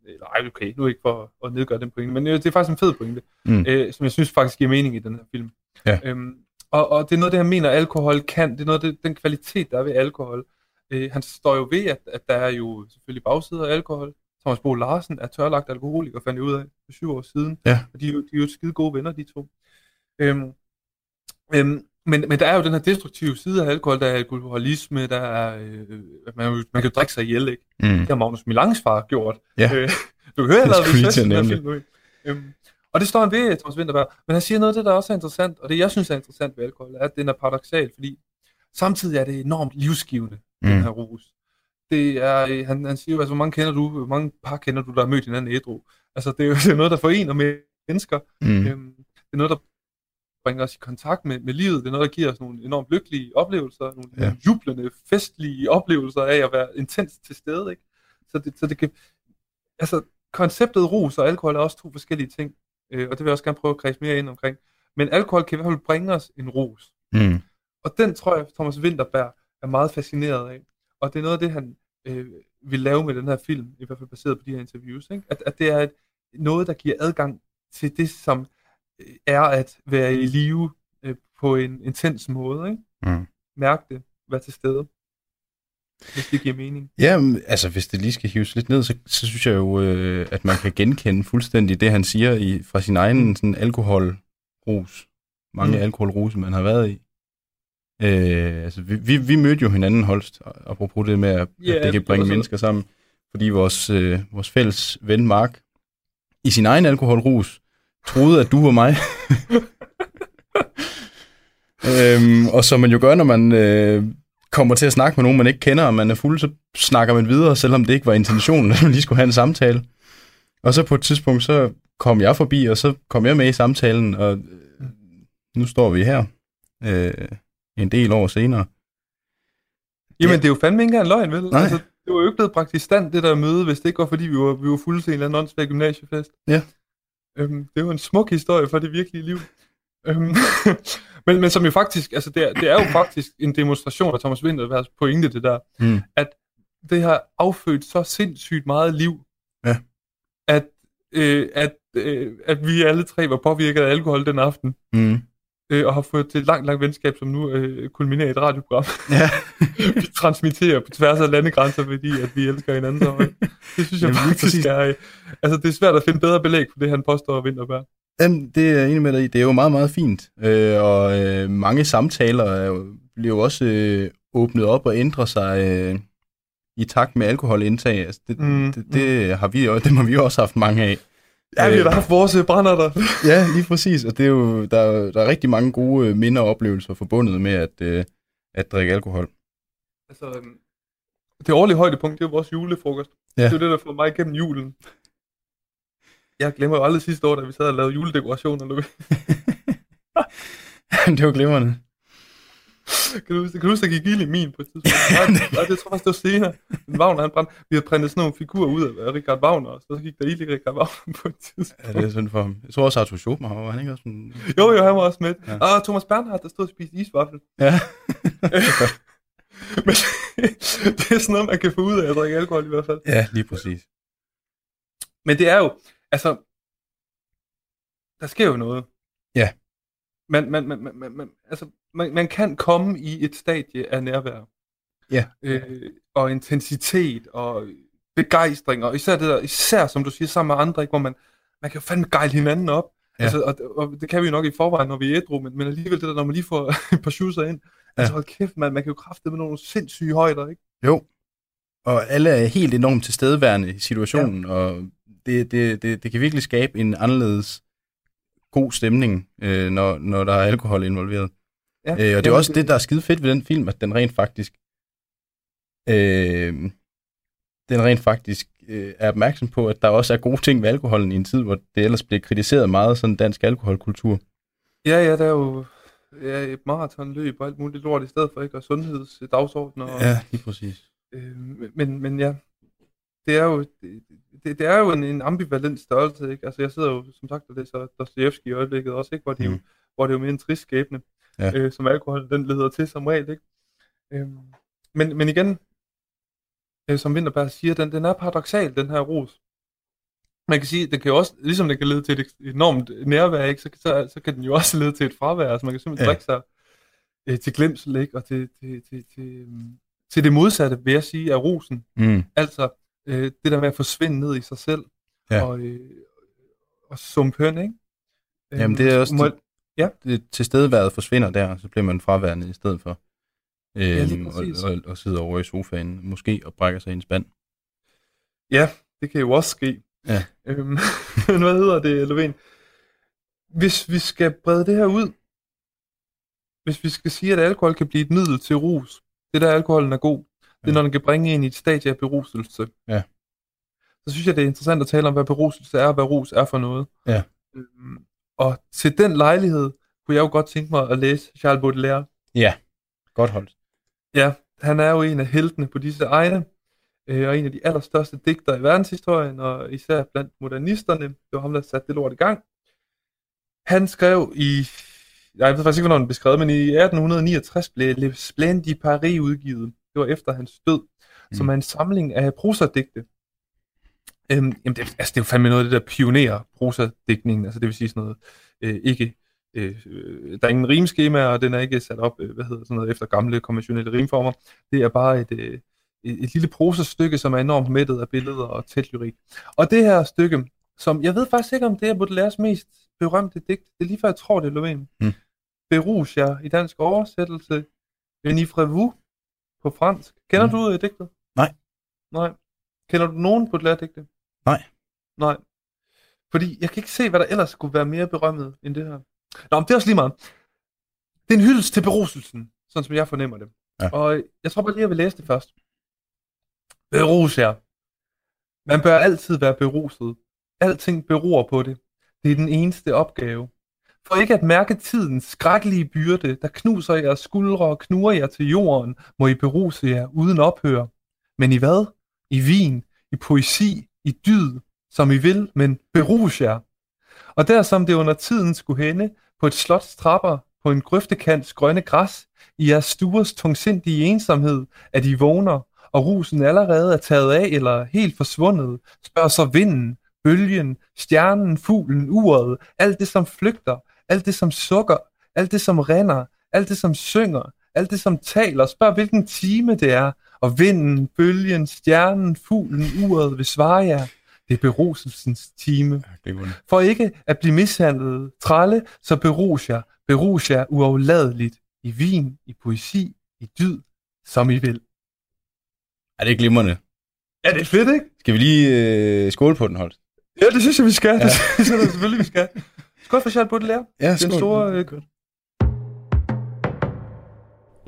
nej, okay, nu ikke for at nedgøre den pointe, men øh, det er faktisk en fed pointe, Mm. øh, som jeg synes faktisk giver mening i den her film. Ja. Øhm, og, og det er noget, det han mener, alkohol kan. Det er noget det, den kvalitet, der er ved alkohol. Øh, han står jo ved, at, at der er jo selvfølgelig bagsider af alkohol. Thomas Bo Larsen er tørlagt alkoholiker, fandt jeg ud af for syv år siden. Ja. Og de, er jo- de er jo skide gode venner, de to. Øhm, øhm, men, men der er jo den her destruktive side af alkohol, der er alkoholisme, der er, øh, man, man kan jo drikke sig ihjel, ikke? Mm. Det har Magnus Milans far gjort. Ja. Øh, du kan høre, at jeg har nævne film nu. Øhm, og det står han ved, Thomas Winterberg. Men han siger noget af det, der også er interessant, og det jeg synes er interessant ved alkohol, er, at den er paradoxal, fordi samtidig er det enormt livsgivende, mm. den her rus. det er, øh, han, han siger jo, altså, hvor mange, kender du, hvor mange par kender du, der har mødt hinanden ædru? Altså, det er jo det er noget, der forener mennesker. Mm. Øhm, det er noget, der bringer os i kontakt med, med livet. Det er noget, der giver os nogle enormt lykkelige oplevelser, nogle, Ja. jublende, festlige oplevelser af at være intens til stede. Ikke? Så, det, så det kan... Altså, konceptet rus og alkohol er også to forskellige ting, øh, og det vil jeg også gerne prøve at kredse mere ind omkring. Men alkohol kan i hvert fald bringe os en rus. Mm. Og den tror jeg, Thomas Winterberg er meget fascineret af. Og det er noget af det, han øh, vil lave med den her film, i hvert fald baseret på de her interviews. Ikke? At, at det er et, noget, der giver adgang til det, som øh, er at være i live øh, på en intens måde. Ikke? Mm. Mærke det, være til stede, hvis det giver mening. Ja, altså hvis det lige skal hives lidt ned, så, så synes jeg jo, øh, at man kan genkende fuldstændig det, han siger i, fra sin egen sådan, alkoholrus. Mange Mm. mm. alkoholruse, man har været i. Øh, altså, vi, vi, vi mødte jo hinanden, Holst, apropos det med, at, Ja, at det kan det bringe sådan- mennesker sammen. Fordi vores, øh, vores fælles ven Mark, i sin egen alkoholrus, troede, at du var mig. øhm, og som man jo gør, når man øh, kommer til at snakke med nogen, man ikke kender, og man er fuld, så snakker man videre, selvom det ikke var intentionen, at man lige skulle have en samtale. Og så på et tidspunkt, så kom jeg forbi, og så kom jeg med i samtalen, og øh, nu står vi her, øh, en del år senere. Jamen, Ja. det er jo fandme ikke engang løgn, vel? Nej. Altså, det var jo ikke blevet bragt i stand, det der møde, hvis det ikke var, fordi vi var, vi var fulde til en eller anden gymnasiefest. Ja. Øhm, det jo en smuk historie for det virkelige liv. Øhm, men, men som jo faktisk, altså det er, det er jo faktisk en demonstration af Thomas Winterbergs pointe, det der, Mm. at det har affødt så sindssygt meget liv, Ja. at, øh, at, øh, at vi alle tre var påvirket af alkohol den aften, Mm. øh, og har ført til et langt, langt venskab, som nu øh, kulminerer i et radioprogram Ja. vi transmitterer på tværs af landegrænser, fordi at vi elsker hinanden så højt. Det synes jeg Jamen, faktisk er... øh, Altså, det er svært at finde bedre belæg for det, han påstår Vinterberg. Jamen, det er jeg enig med dig i. Det er jo meget, meget fint. Øh, og øh, mange samtaler er bliver jo også øh, åbnet op og ændrer sig øh, i takt med alkoholindtag. Altså, det, Mm, mm, det, det, har vi jo, dem har vi jo også haft mange af. Ja, vi har da Øh, haft vores øh, brænder der. Ja, lige præcis. Og det er jo, der, er- der er rigtig mange gode øh, minder og oplevelser forbundet med at, øh, at drikke alkohol. altså, øhm, det årlige højdepunkt, det er jo vores julefrokost. Ja. Det er jo det, der får mig igennem julen. Jeg glemmer jo aldrig sidste år, da vi sad og lavede juledekorationer. Louis. det var glimrende. Kan du kan du huske, der gik ild i min på et tidspunkt? Nej, nej, det tror jeg faktisk, det var senere. Men Wagner, han brændte. Vi havde printet sådan nogle figurer ud af Richard Wagner, og så gik der ild i Richard Wagner på et tidspunkt. Ja, det er sådan for ham. Jeg tror også, Arthur Schopenhauer, var han ikke også sådan... Jo, jo, han var også med. Ja. Ja. Og Thomas Bernhardt, der stod og spiste isvaffel. Ja. Men det er sådan noget, man kan få ud af at drikke alkohol i hvert fald. ja, lige præcis. Men det er jo, altså, der sker jo noget. Ja. Man, man, man, man, man, altså, man, man kan komme i et stadie af nærvær. Ja. Øh, og intensitet og begejstring, og især det der, især som du siger, sammen med andre, ikke, hvor man, man kan jo fandme gejle hinanden op. Ja. Ja. Altså, og, og, det kan vi jo nok i forvejen, når vi er ædru, men, men alligevel det der, når man lige får et par shoeser ind, ja. altså hold kæft, man, man kan jo kræfte med nogle sindssyge højder, ikke? Jo. Og alle er helt enormt tilstedeværende i situationen, ja. og det, det, det, det kan virkelig skabe en anderledes god stemning, øh, når, når der er alkohol involveret. Ja. Øh, og det er Jamen, også det, der er skide fedt ved den film, at den rent faktisk øh, den rent faktisk øh, er opmærksom på, at der også er gode ting ved alkoholen i en tid, hvor det ellers bliver kritiseret meget, sådan dansk alkoholkultur. Ja, ja, der er jo ja, et maratonløb og alt muligt lort i stedet for, ikke? Og sundhedsdagsordner. Og, Ja, lige præcis. øh, men, men ja, det er jo, det, det, det er jo en, en ambivalent størrelse, ikke? Altså jeg sidder jo, som sagt, og læser Dostoyevsky i øjeblikket også, ikke? Hvor, de, Mm. mm. hvor det er jo mere en trist skæbne, Ja. øh, som alkohol, den leder til som regel, ikke? Øhm, men, men igen, øh, som Winterberg siger, den, den er paradoxal, den her ros. Man kan sige, den kan jo også, ligesom den kan lede til et enormt nærvær, ikke? Så, så, så kan den jo også lede til et fravær. Altså man kan simpelthen Ja. drikke sig øh, til glemsel, ikke? Og til, til, til, til, øhm, til det modsatte, vil jeg sige, af rosen. Mm. Altså øh, det der med at forsvinde ned i sig selv. Ja. Og, øh, og sumpe høn, ikke? Jamen, det er også må, det tilstedeværet forsvinder der, så bliver man fraværende i stedet for. Ja, lige Øhm, og, og, og sidder over i sofaen, måske, og brækker sig i en spand. Ja, det kan jo også ske. Ja. Øhm, men hvad hedder det, Lovén? Hvis vi skal brede det her ud, hvis vi skal sige, at alkohol kan blive et middel til rus, det der alkoholen er god, Det er, når den kan bringe en i et stadie af beruselse. Ja. Så synes jeg, det er interessant at tale om, hvad beruselse er, og hvad rus er for noget. Ja. Øhm, og til den lejlighed kunne jeg jo godt tænke mig at læse Charles Baudelaire. Ja, godt holdt. Ja, han er jo en af heltene på disse egne, øh, og en af de allerstørste digtere i verdenshistorien, og især blandt modernisterne. Det var ham, der satte det lort i gang. Han skrev i, jeg ved faktisk ikke, hvornår den blev skrevet, men i 1869 blev Le Splendid Paris udgivet. Det var efter hans død, mm. som er en samling af prosadigte. Øhm, jamen det, altså det er jo fandme noget af det der pionerer prosadigtningen, altså det vil sige sådan noget, øh, ikke øh, øh, der er ingen rimskema, og den er ikke sat op, øh, hvad hedder sådan noget, efter gamle konventionelle rimformer. Det er bare et, øh, et, et lille prosastykke, som er enormt mættet af billeder og tæt lyrik. Og det her stykke, som jeg ved faktisk ikke, om det er Baudelaires mest berømte digt, det er lige før jeg tror, det er Lovén. Mm. Berousia i dansk oversættelse, Venifrez-vous på fransk. Kender Mm. du digtet? Nej. Nej. Kender du nogen Baudelaire-digte? Nej. Nej. Fordi jeg kan ikke se, hvad der ellers skulle være mere berømmet end det her. Nå, men det er også lige meget. Det er en hyldest til beruselsen, sådan som jeg fornemmer det. Ja. Og jeg tror bare lige, jeg vil læse det først. Berus jer. Man bør altid være beruset. Alting beror på det. Det er den eneste opgave. For ikke at mærke tidens skrækkelige byrde, der knuser jeres skuldre og knurrer jer til jorden, må I beruse jer uden ophør. Men i hvad? I vin, i poesi, i dyd, som I vil, men berus jer. Og der som det under tiden skulle hende, på et slots trapper, på en grøftekants grønne græs, i jeres stuers tungsindige ensomhed, at I vågner, og rusen allerede er taget af eller helt forsvundet, spørger så vinden, bølgen, stjernen, fuglen, uret, alt det som flygter, alt det som sukker, alt det som render, alt det som synger, alt det som taler, spørg hvilken time det er, og vinden, bølgen, stjernen, fuglen, uret vil svare jer. Det er beruselsens time. For ikke at blive mishandlet trælle, så berus jer, berus jer uafladeligt i vin, i poesi, i dyd, som I vil. Ja, det er glimrende. Ja, det er fedt, ikke? Skal vi lige øh, skåle på den, Holt? Ja, det synes jeg, vi skal. Ja. Det synes jeg selvfølgelig, vi skal. Skål for Charles Baudelaire. Ja, Den store, øh,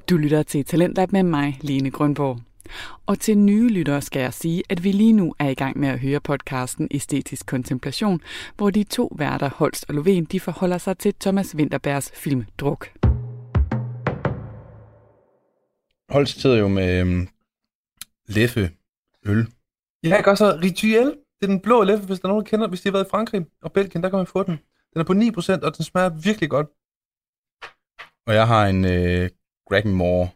Du lytter til Talentlab med mig, Lene Grønborg. Og til nye lyttere skal jeg sige, at vi lige nu er i gang med at høre podcasten Æstetisk Kontemplation, hvor de to værter, Holst og Lovén, de forholder sig til Thomas Winterbergs film Druk. Holst sidder jo med øhm, Leffe øl. Ja, jeg gør så Rituel. Det er den blå leffe, hvis der er nogen, der kender. Hvis de har været i Frankrig og Belgien, der kan man få den. Den er på 9%, og den smager virkelig godt. Og jeg har en øh, Gragmore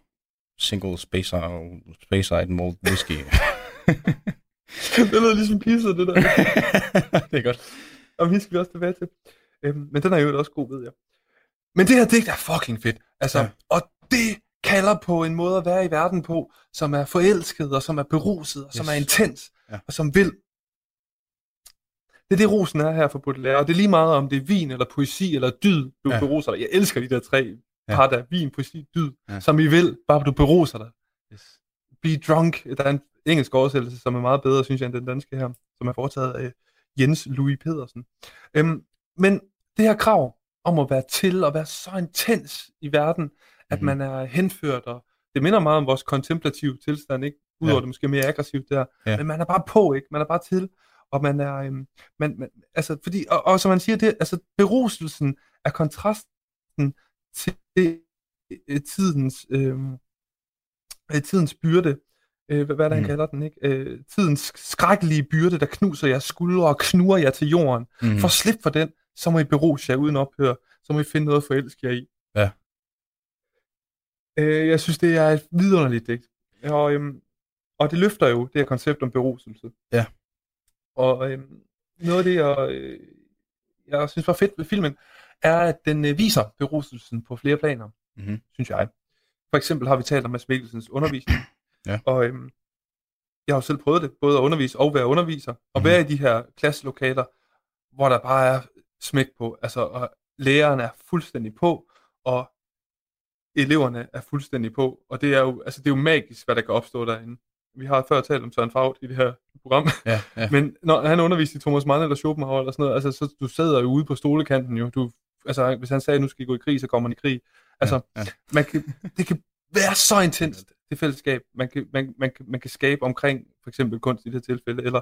Single Spacer, Spacer Malt Whisky. det lyder ligesom pizza, det der. det er godt. Og vi skal vi også tilbage til. Øhm, men den er jo også god, ved jeg. Men det her digt er fucking fedt. Altså, Ja. og det kalder på en måde at være i verden på, som er forelsket, og som er beruset, og som Yes. er intens, Ja. og som vil. Det er det, rosen er her for Baudelaire, og det er lige meget, om det er vin, eller poesi, eller dyd, du Ja. beruser dig. Jeg elsker de der tre Ja. par der, vin, poesi, dyd, Ja. som I vil, bare du beruser dig. Yes. Be drunk. Der er en engelsk oversættelse, som er meget bedre, synes jeg, end den danske her, som er foretaget af Jens Louis Pedersen. Øhm, men det her krav om at være til og være så intens i verden, at Mhm. man er henført, og det minder meget om vores kontemplative tilstand, ikke? Udover Ja. det måske mere aggressivt der. Ja. Men man er bare på, ikke? Man er bare til, og man er, øhm, man, man, altså, fordi, og, og som man siger, det, altså, beruselsen er kontrasten til øh, tidens, øhm, øh, tidens byrde, øh, hvad, hvad der Mm. kalder den, ikke? Øh, tidens skrækkelige byrde, der knuser jeres skuldre og knurrer jer til jorden. Mm. For at slippe for den, så må I beruse jer uden ophør. Så må I finde noget at forelske jer i. Ja. Øh, jeg synes, det er et vidunderligt digt. Og, øhm, og det løfter jo det her koncept om beruselse. Ja. Og øhm, noget af det, jeg, øh, jeg synes var fedt ved filmen, er, at den øh, viser beruselsen på flere planer, Mhm. synes jeg. For eksempel har vi talt om Mads Mikkelsens undervisning. Ja. Og øhm, jeg har jo selv prøvet det, både at undervise og være underviser. Og Mhm. være i de her klasselokaler, hvor der bare er smæk på. Altså, og læreren er fuldstændig på, og eleverne er fuldstændig på. Og det er jo, altså, det er jo magisk, hvad der kan opstå derinde. Vi har før talt om Søren Fagl i det her program. Ja, ja. Men når han underviste i Thomas Mann eller Schopenhauer eller sådan noget, altså, så du sidder jo ude på stolekanten jo. Du, altså, hvis han sagde, at nu skal I gå i krig, så kommer man i krig. Altså, ja, ja. Man kan, det kan være så intenst. det fællesskab, man kan, man, man, kan- man kan skabe omkring for eksempel kunst i det her tilfælde, eller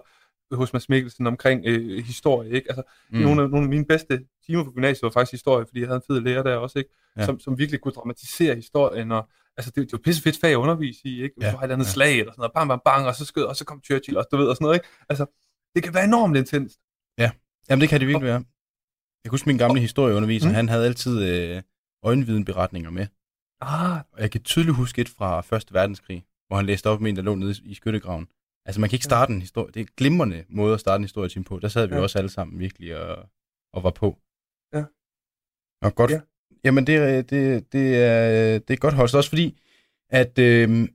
hos Mads Mikkelsen omkring øh, historie. Ikke? Altså, mm. nogle, af, nogle af mine bedste timer på gymnasiet var faktisk historie, fordi jeg havde en fed lærer der også, ikke? Ja. Som, som virkelig kunne dramatisere historien. Og, altså, det, det var pisse fedt fag at undervise i, ikke? Ja, du har et eller andet ja. slag, eller sådan noget, bang, bang, bang, og så skød, og så kom Churchill, og du ved, og sådan noget, ikke? Altså, det kan være enormt intenst. Jamen, det kan det virkelig være. Jeg kan huske min gamle historieunderviser, Mm. han havde altid øh, øjenvidenberetninger med. Ah, Og jeg kan tydeligt huske et fra Første Verdenskrig, hvor han læste op med en, der lå nede i skyttegraven. Altså, man kan ikke starte en historie. Det er en glimrende måde at starte en historietime på. Der sad vi Ja. også alle sammen virkelig og, og var på. Ja. Og godt. Ja. Ja. Jamen, det, er- det, det, er, det er godt holdt. Også fordi, at øh,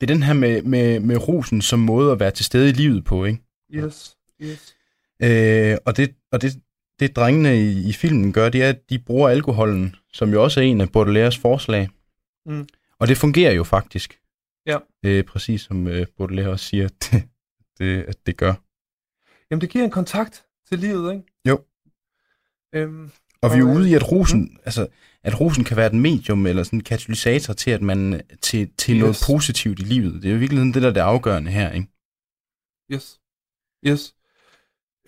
det er den her med, med, med rosen som måde at være til stede i livet på, ikke? yes, yes. Øh, og det, og det, det drengene i, i filmen gør, det er, at de bruger alkoholen, som jo også er en af Baudelaires forslag. Mm. Og det fungerer jo faktisk. Ja. Øh, præcis som øh, Baudelaire også siger, at det, det, at det gør. Jamen, det giver en kontakt til livet, ikke? Jo. Øhm, Og vi er øh, ude i, at rosen, altså, at rosen kan være et medium eller sådan en katalysator til, at man til, til yes. noget positivt i livet. Det er jo virkelig det, der er det afgørende her, ikke? Yes. Yes.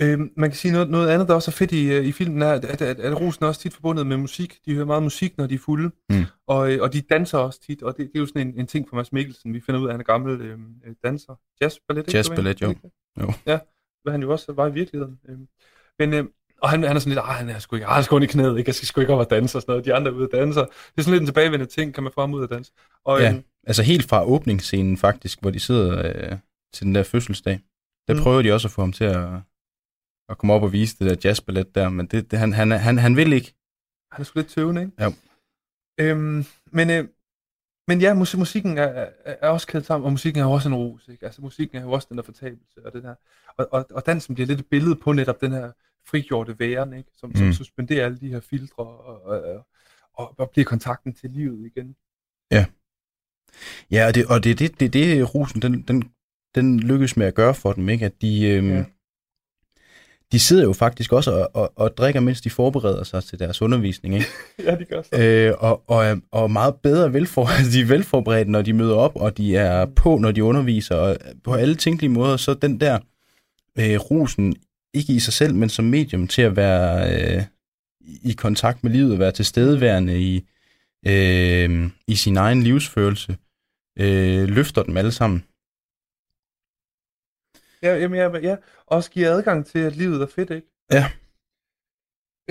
Øhm, man kan sige noget, noget andet, der også er fedt i, øh, i filmen, er, at, at, at, at rosen er også tit forbundet med musik. De hører meget musik, når de er fulde. Mm. Og, øh, og de danser også tit, og det, det er jo sådan en, en ting for Mads Mikkelsen. Vi finder ud af, at han er gammel øh, øh, danser. Jazzballet, ikke? Jazzballet, Er det jo. ikke? Jo. Ja, hvad han jo også var i virkeligheden. Øhm, men, øh, og han, han er sådan lidt, "Ej, han er sgu ikke, ah, han er sgu ondt i knæet, ikke? jeg skal sgu ikke op og danse og sådan noget. De andre er ude at danse. Det er sådan lidt en tilbagevendende ting, kan man få ham ud at danse. Og, Ja. øhm, Altså helt fra åbningsscenen faktisk, hvor de sidder øh, til den der fødselsdag. Der mm. prøver de også at få ham til at, at komme op og vise det der jazzballet der, men det, det, han, han, han, han vil ikke. Han er sgu lidt tøvende, ikke? Jo. Øhm, men, øh, men ja, musik, musikken er, er, også kædet sammen, og musikken er jo også en ros, ikke? Altså musikken er jo også den der fortabelse, og, den her, og, og, og dansen bliver lidt et billede på netop den her frigjorte væren, ikke? Som, som Mm. suspenderer alle de her filtre, og, og, og, og, bliver kontakten til livet igen. Ja, og det, og det det, det, det, Rosen, den, den, den lykkes med at gøre for dem, ikke? At de, øhm, Ja. De sidder jo faktisk også og, og, og drikker, mens de forbereder sig til deres undervisning, ikke? ja, de gør så. øh, og, og, er- og meget bedre velfor, altså de er velforberedte, når de møder op, og de er på, når de underviser, og på alle tænkelige måder, så den der øh, rosen, ikke i sig selv, men som medium til at være øh, i kontakt med livet, være tilstedeværende i, øh, i sin egen livsfølelse, øh, løfter dem alle sammen. Ja, jamen, ja, ja, også giver adgang til, at livet er fedt, ikke? Ja.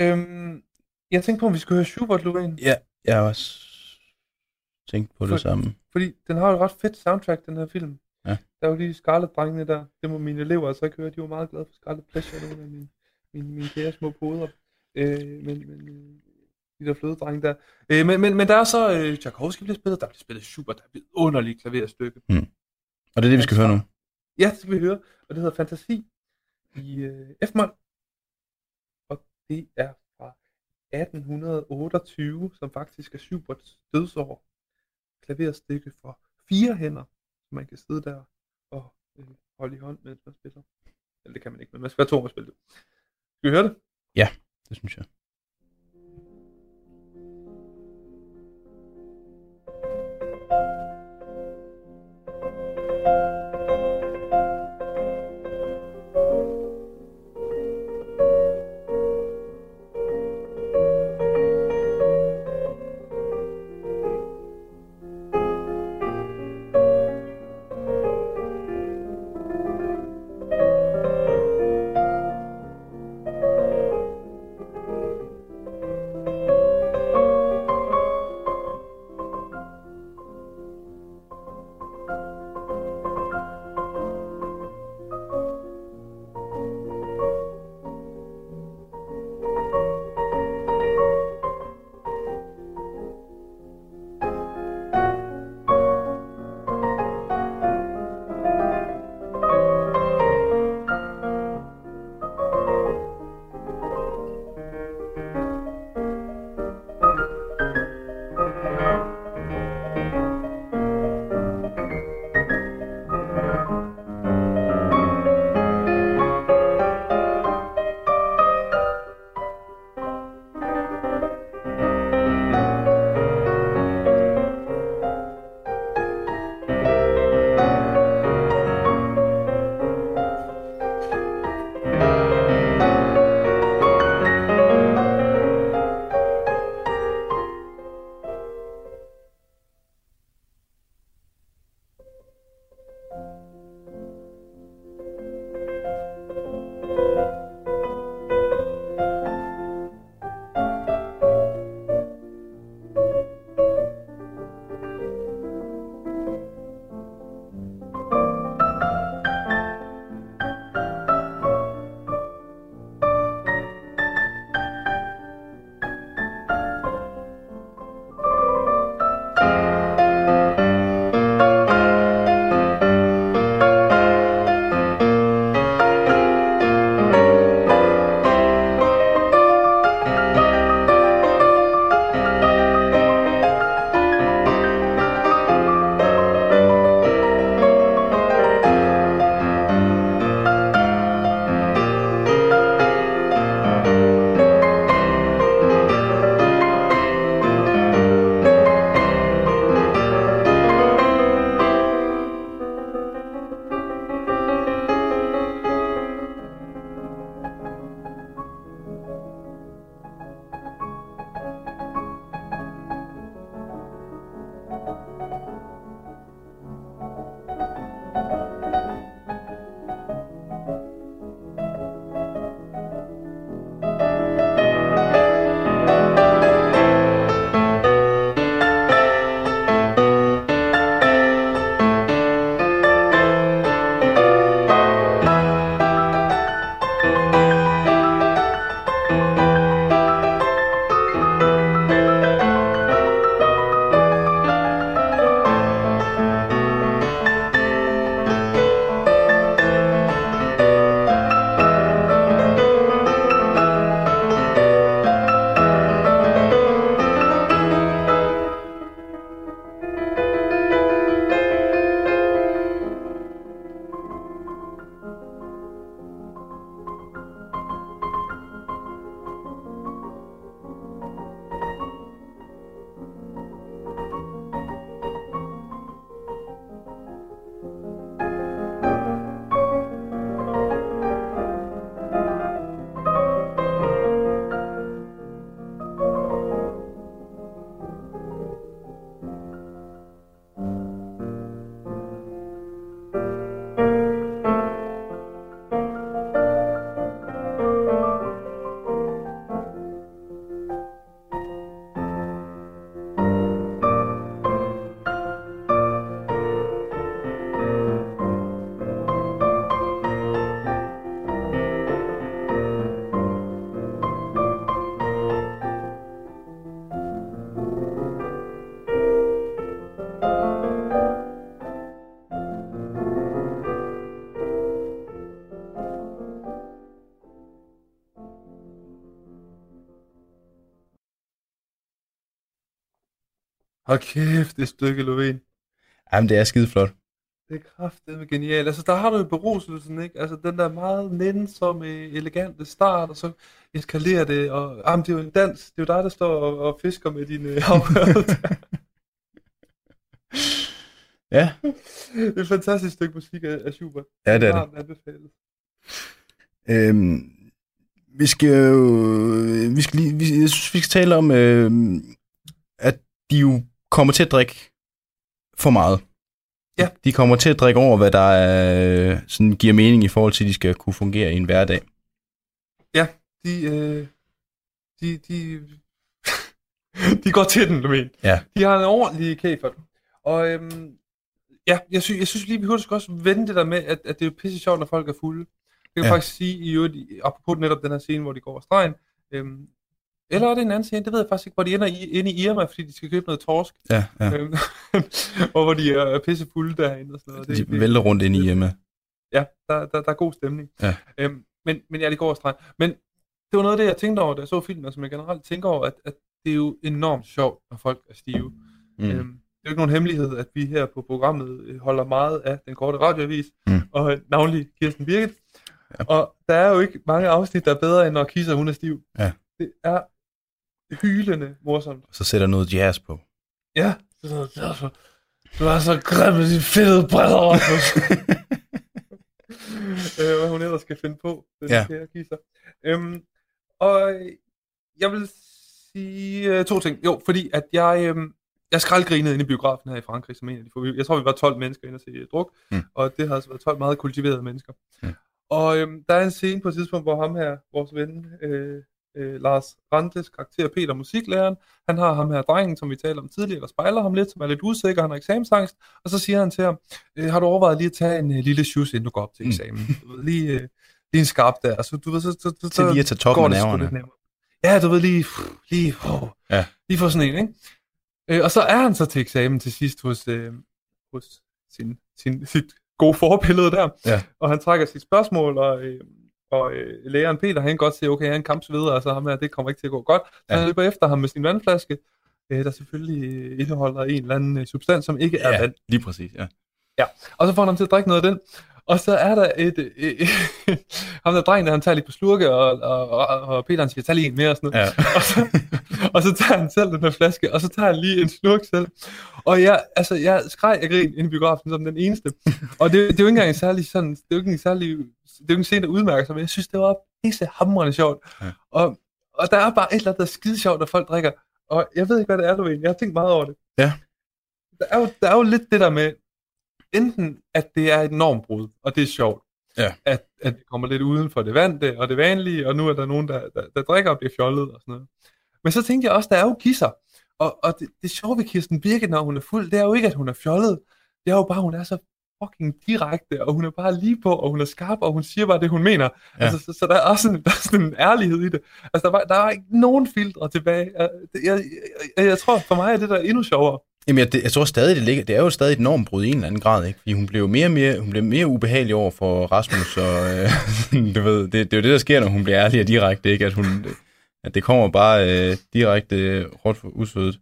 Øhm, jeg tænkte på, om vi skulle høre Schubert, Lorraine. Ja, jeg har også tænkt på det For- samme. Fordi den har jo et ret fedt soundtrack, den her film. Ja. Der er jo lige Scarlet-drengene der. Det må mine elever altså ikke høre. De var meget glade for Scarlet Pleasure, nogle af mine, mine, mine kære små poder. Øh, men, men øh, de der flødedrenge der. Øh, men, men, men der er så øh, Tchaikovsky bliver spillet, der bliver spillet Schubert, der bliver underligt klaverstykke. Og det er det, vi skal høre nu. Ja, det skal vi høre. Og det hedder Fantasi i øh, F-mål. Og det er fra 1828, som faktisk er Schuberts dødsår. Klaverstykke for fire hænder, så man kan sidde der og øh, holde i hånd, mens man spiller. Eller det kan man ikke, men man skal være to om at spille det. Skal vi høre det? Ja, Det synes jeg. Hold kæft, det stykke Lovén. Jamen, det er skide flot. Det er kraftedeme genialt. Altså, der har du jo beruselsen, ikke? Altså, den der meget nænsomme, elegante start, og så eskalerer det, og jamen, det er jo en dans. Det er jo dig, der står og, og fisker med dine afhørelser. Ja, det er et fantastisk stykke musik af, af Schubert. ja det er det. Varmt anbefalet. Øhm, vi skal jo, vi skal lige, vi, jeg synes, vi skal tale om, øhm, at de jo kommer til at drikke for meget. Ja. De kommer til at drikke over, hvad der er, sådan giver mening i forhold til, at de skal kunne fungere i en hverdag. De, øh, de, de, de går til den, du mener. Ja. De har en ordentlig kæfert. Og øhm, ja, jeg synes, jeg synes lige, vi hurtigt skal også vende det der med, at, at det er jo pisse sjovt, når folk er fulde. Det kan Ja. ja. faktisk sige, i øvrigt, apropos netop den her scene, hvor de går over stregen. Øhm, eller er det en anden scene, det ved jeg faktisk ikke, hvor de ender i, inde i Irma, fordi de skal købe noget torsk. Ja, ja. Og hvor de er pisse fulde derinde og sådan noget. De vælter rundt ind i hjemme. Ja, der, der, der er god stemning. Ja. Øhm, men, men ja, det går stregen. Men det var noget af det, jeg tænkte over, da jeg så filmen, og som jeg generelt tænker over, at, at det er jo enormt sjovt, når folk er stive. Mm. Mm. Øhm, det er jo ikke nogen hemmelighed, at vi her på programmet øh, holder meget af den korte radioavis, Mm. og øh, navnlig Kirsten Birgit. Ja. Og der er jo ikke mange afsnit, der er bedre, end når Kisser hun er stiv. Ja. Det er hylende morsomt. Så sætter noget jazz på. Ja, det er så, så, du er så grim med dine fede briller, Rasmus. øh, hvad hun ellers skal finde på, den Ja. kære Kisser. Øhm, og jeg vil sige øh, to ting. Jo, fordi at jeg, øhm, jeg skraldgrinede inde i biografen her i Frankrig, som en af de få. Jeg tror, vi var 12 mennesker inde og se øh, druk, mm. og det har altså været 12 meget kultiverede mennesker. Mm. Og øhm, der er en scene på et tidspunkt, hvor ham her, vores ven, øh, øh, Lars Rantes karakter Peter, musiklæreren, han har ham her drengen, som vi talte om tidligere, der spejler ham lidt, som er lidt usikker, han har eksamensangst, og så siger han til ham, øh, har du overvejet lige at tage en øh, lille shoes, inden du går op til Mm. eksamen? Du ved, lige, øh, lige en skarp der, så du ved, så, så, så, Til lige at tage toppen af nerverne. Ja, du ved lige, lige, oh, Ja. lige få sådan en, ikke? Øh, og så er han så til eksamen til sidst hos, øh, hos sin, sin, sit gode forbillede der, Ja. og han trækker sit spørgsmål, og, øh, og øh, lægeren Peter, han kan godt se, okay, han er en kampsveder, altså ham her, det kommer ikke til at gå godt. Så Ja. han løber efter ham med sin vandflaske, øh, der selvfølgelig øh, indeholder en eller anden øh, substans, som ikke er Ja, vand. lige præcis, ja. Og så får han ham til at drikke noget af den. Og så er der et... Øh, øh, ham der drengen, der han tager lige på slurke, og, og, og, og Peter han siger, tag lige en mere og sådan noget. ja. Og, så, og så tager han selv den her flaske, og så tager han lige en slurk selv. Og jeg, altså, jeg skreg af grin inde i biografen som den eneste. Og det, det er jo ikke engang en særlig sådan, det er jo ikke en særlig, det er jo en scene, der udmærker sig, men jeg synes, det var pisse hamrende sjovt. Ja. Og, og der er bare et eller andet, der er skide sjovt, når folk drikker. Og jeg ved ikke, hvad det er, du ved. Jeg har tænkt meget over det. Ja. Der er jo, der er jo lidt det der med, enten at det er et normbrud, og det er sjovt. Ja. At, at det kommer lidt uden for det vante og det vanlige, og nu er der nogen, der, der, der drikker og bliver fjollet og sådan noget. Men så tænkte jeg også, der er jo kisser. Og, og det, det sjove ved Kirsten Birke, når hun er fuld, det er jo ikke, at hun er fjollet. Det er jo bare, at hun er så fucking direkte, og hun er bare lige på, og hun er skarp, og hun siger bare det, hun mener. Ja. Altså, så, så der er også en, der er sådan en ærlighed i det. Altså, der, var, der er ikke nogen filtre tilbage. Jeg, jeg, jeg, jeg tror, for mig er det der endnu sjovere. Jamen, jeg, jeg tror stadig, det, ligger, det er jo stadig et normbrud i en eller anden grad, ikke? Fordi hun blev mere og mere, hun blev mere ubehagelig over for Rasmus, og øh, du ved, det, det, er jo det, der sker, når hun bliver ærlig og direkte, ikke? At, hun, at det kommer bare øh, direkte øh, råt for usødet.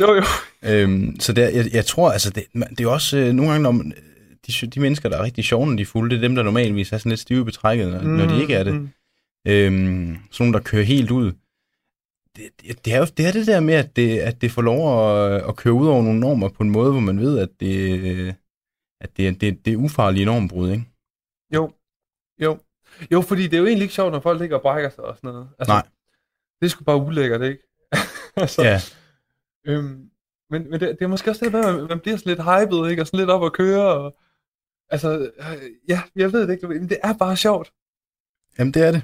Jo, jo. Øhm, så der, jeg, jeg tror, altså, det, man- det er også øh, nogle gange, når man, de, de mennesker, der er rigtig sjove, når de er fulde, det er dem, der normalvis er sådan lidt stive betrækket, når, mm, når de ikke er det. Mm. Øhm, sådan nogle, der kører helt ud. Det, det, det, er jo det, er det der med, at det, at det får lov at, at køre ud over nogle normer på en måde, hvor man ved, at det, at det, det, det er ufarlige normbrud, ikke? Jo, jo. Jo, fordi det er jo egentlig ikke sjovt, når folk ligger og brækker sig og sådan noget. Altså, Nej. Det er sgu bare ulækkert, ikke? altså, Ja, øhm, men, men det, det er måske også det at man, man bliver sådan lidt hyped, ikke? Og sådan lidt op at køre. Og, altså, øh, ja, jeg ved det ikke, men det er bare sjovt. jamen det er det.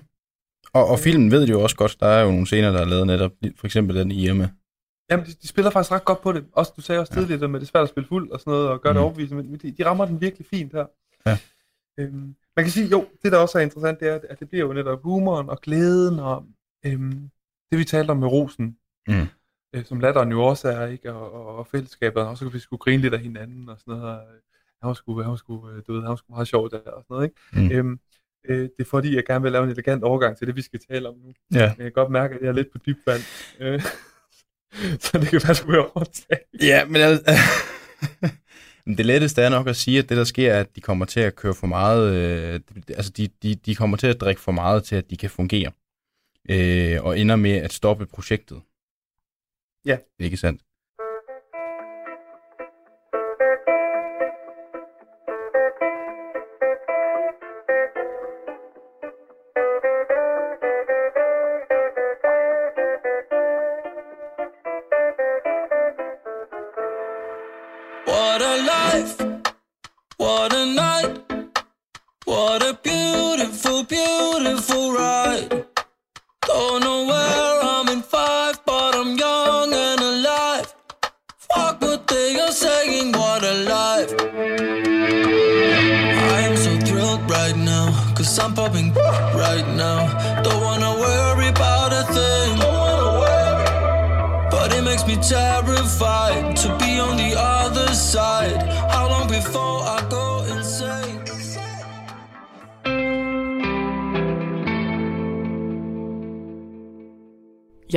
Og, og filmen ved det jo også godt, der er jo nogle scener, der er lavet netop, for eksempel den i Irma. Jamen, de, de spiller faktisk ret godt på det. Også, du sagde også Ja. tidligere, at det er svært at spille fuld og sådan noget, og gøre mm. Det overbevisende, men de, de rammer den virkelig fint her. Ja. Øhm, man kan sige, jo, det der også er interessant, det er, at det bliver jo netop humoren og glæden, og øhm, det vi talte om med rosen, Mm. øh, som latteren jo også er, ikke? Og, og, og fællesskabet, og så kan vi skulle grine lidt af hinanden og sådan noget. og, Han var sgu, han var sgu, øh, du ved, han var sgu meget sjov der og sådan noget, ikke? Mm. Øhm, øh, det er fordi, jeg gerne vil lave en elegant overgang til det, vi skal tale om nu. Ja. Men jeg kan godt mærke, at jeg er lidt på dyb vand. Øh, så det kan være, du vil overtage. Ja, men altså, det letteste er nok at sige, at det der sker, er, at de kommer til at køre for meget, øh, altså de, de, de kommer til at drikke for meget til, at de kan fungere. Øh, og ender med at stoppe projektet. Ja. Ikke sandt?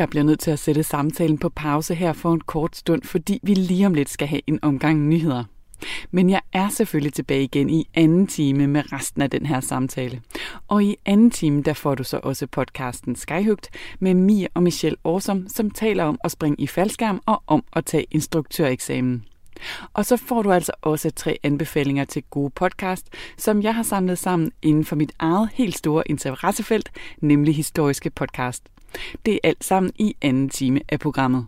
Jeg bliver nødt til at sætte samtalen på pause her for en kort stund, fordi vi lige om lidt skal have en omgang nyheder. Men jeg er selvfølgelig tilbage igen i anden time med resten af den her samtale. Og i anden time, der får du så også podcasten Skyhugt med Mia og Michelle Årsom, som taler om at springe i faldskærm og om at tage instruktøreksamen. Og så får du altså også tre anbefalinger til gode podcast, som jeg har samlet sammen inden for mit eget helt store interessefelt, nemlig historiske podcast. Det er alt sammen i anden time af programmet.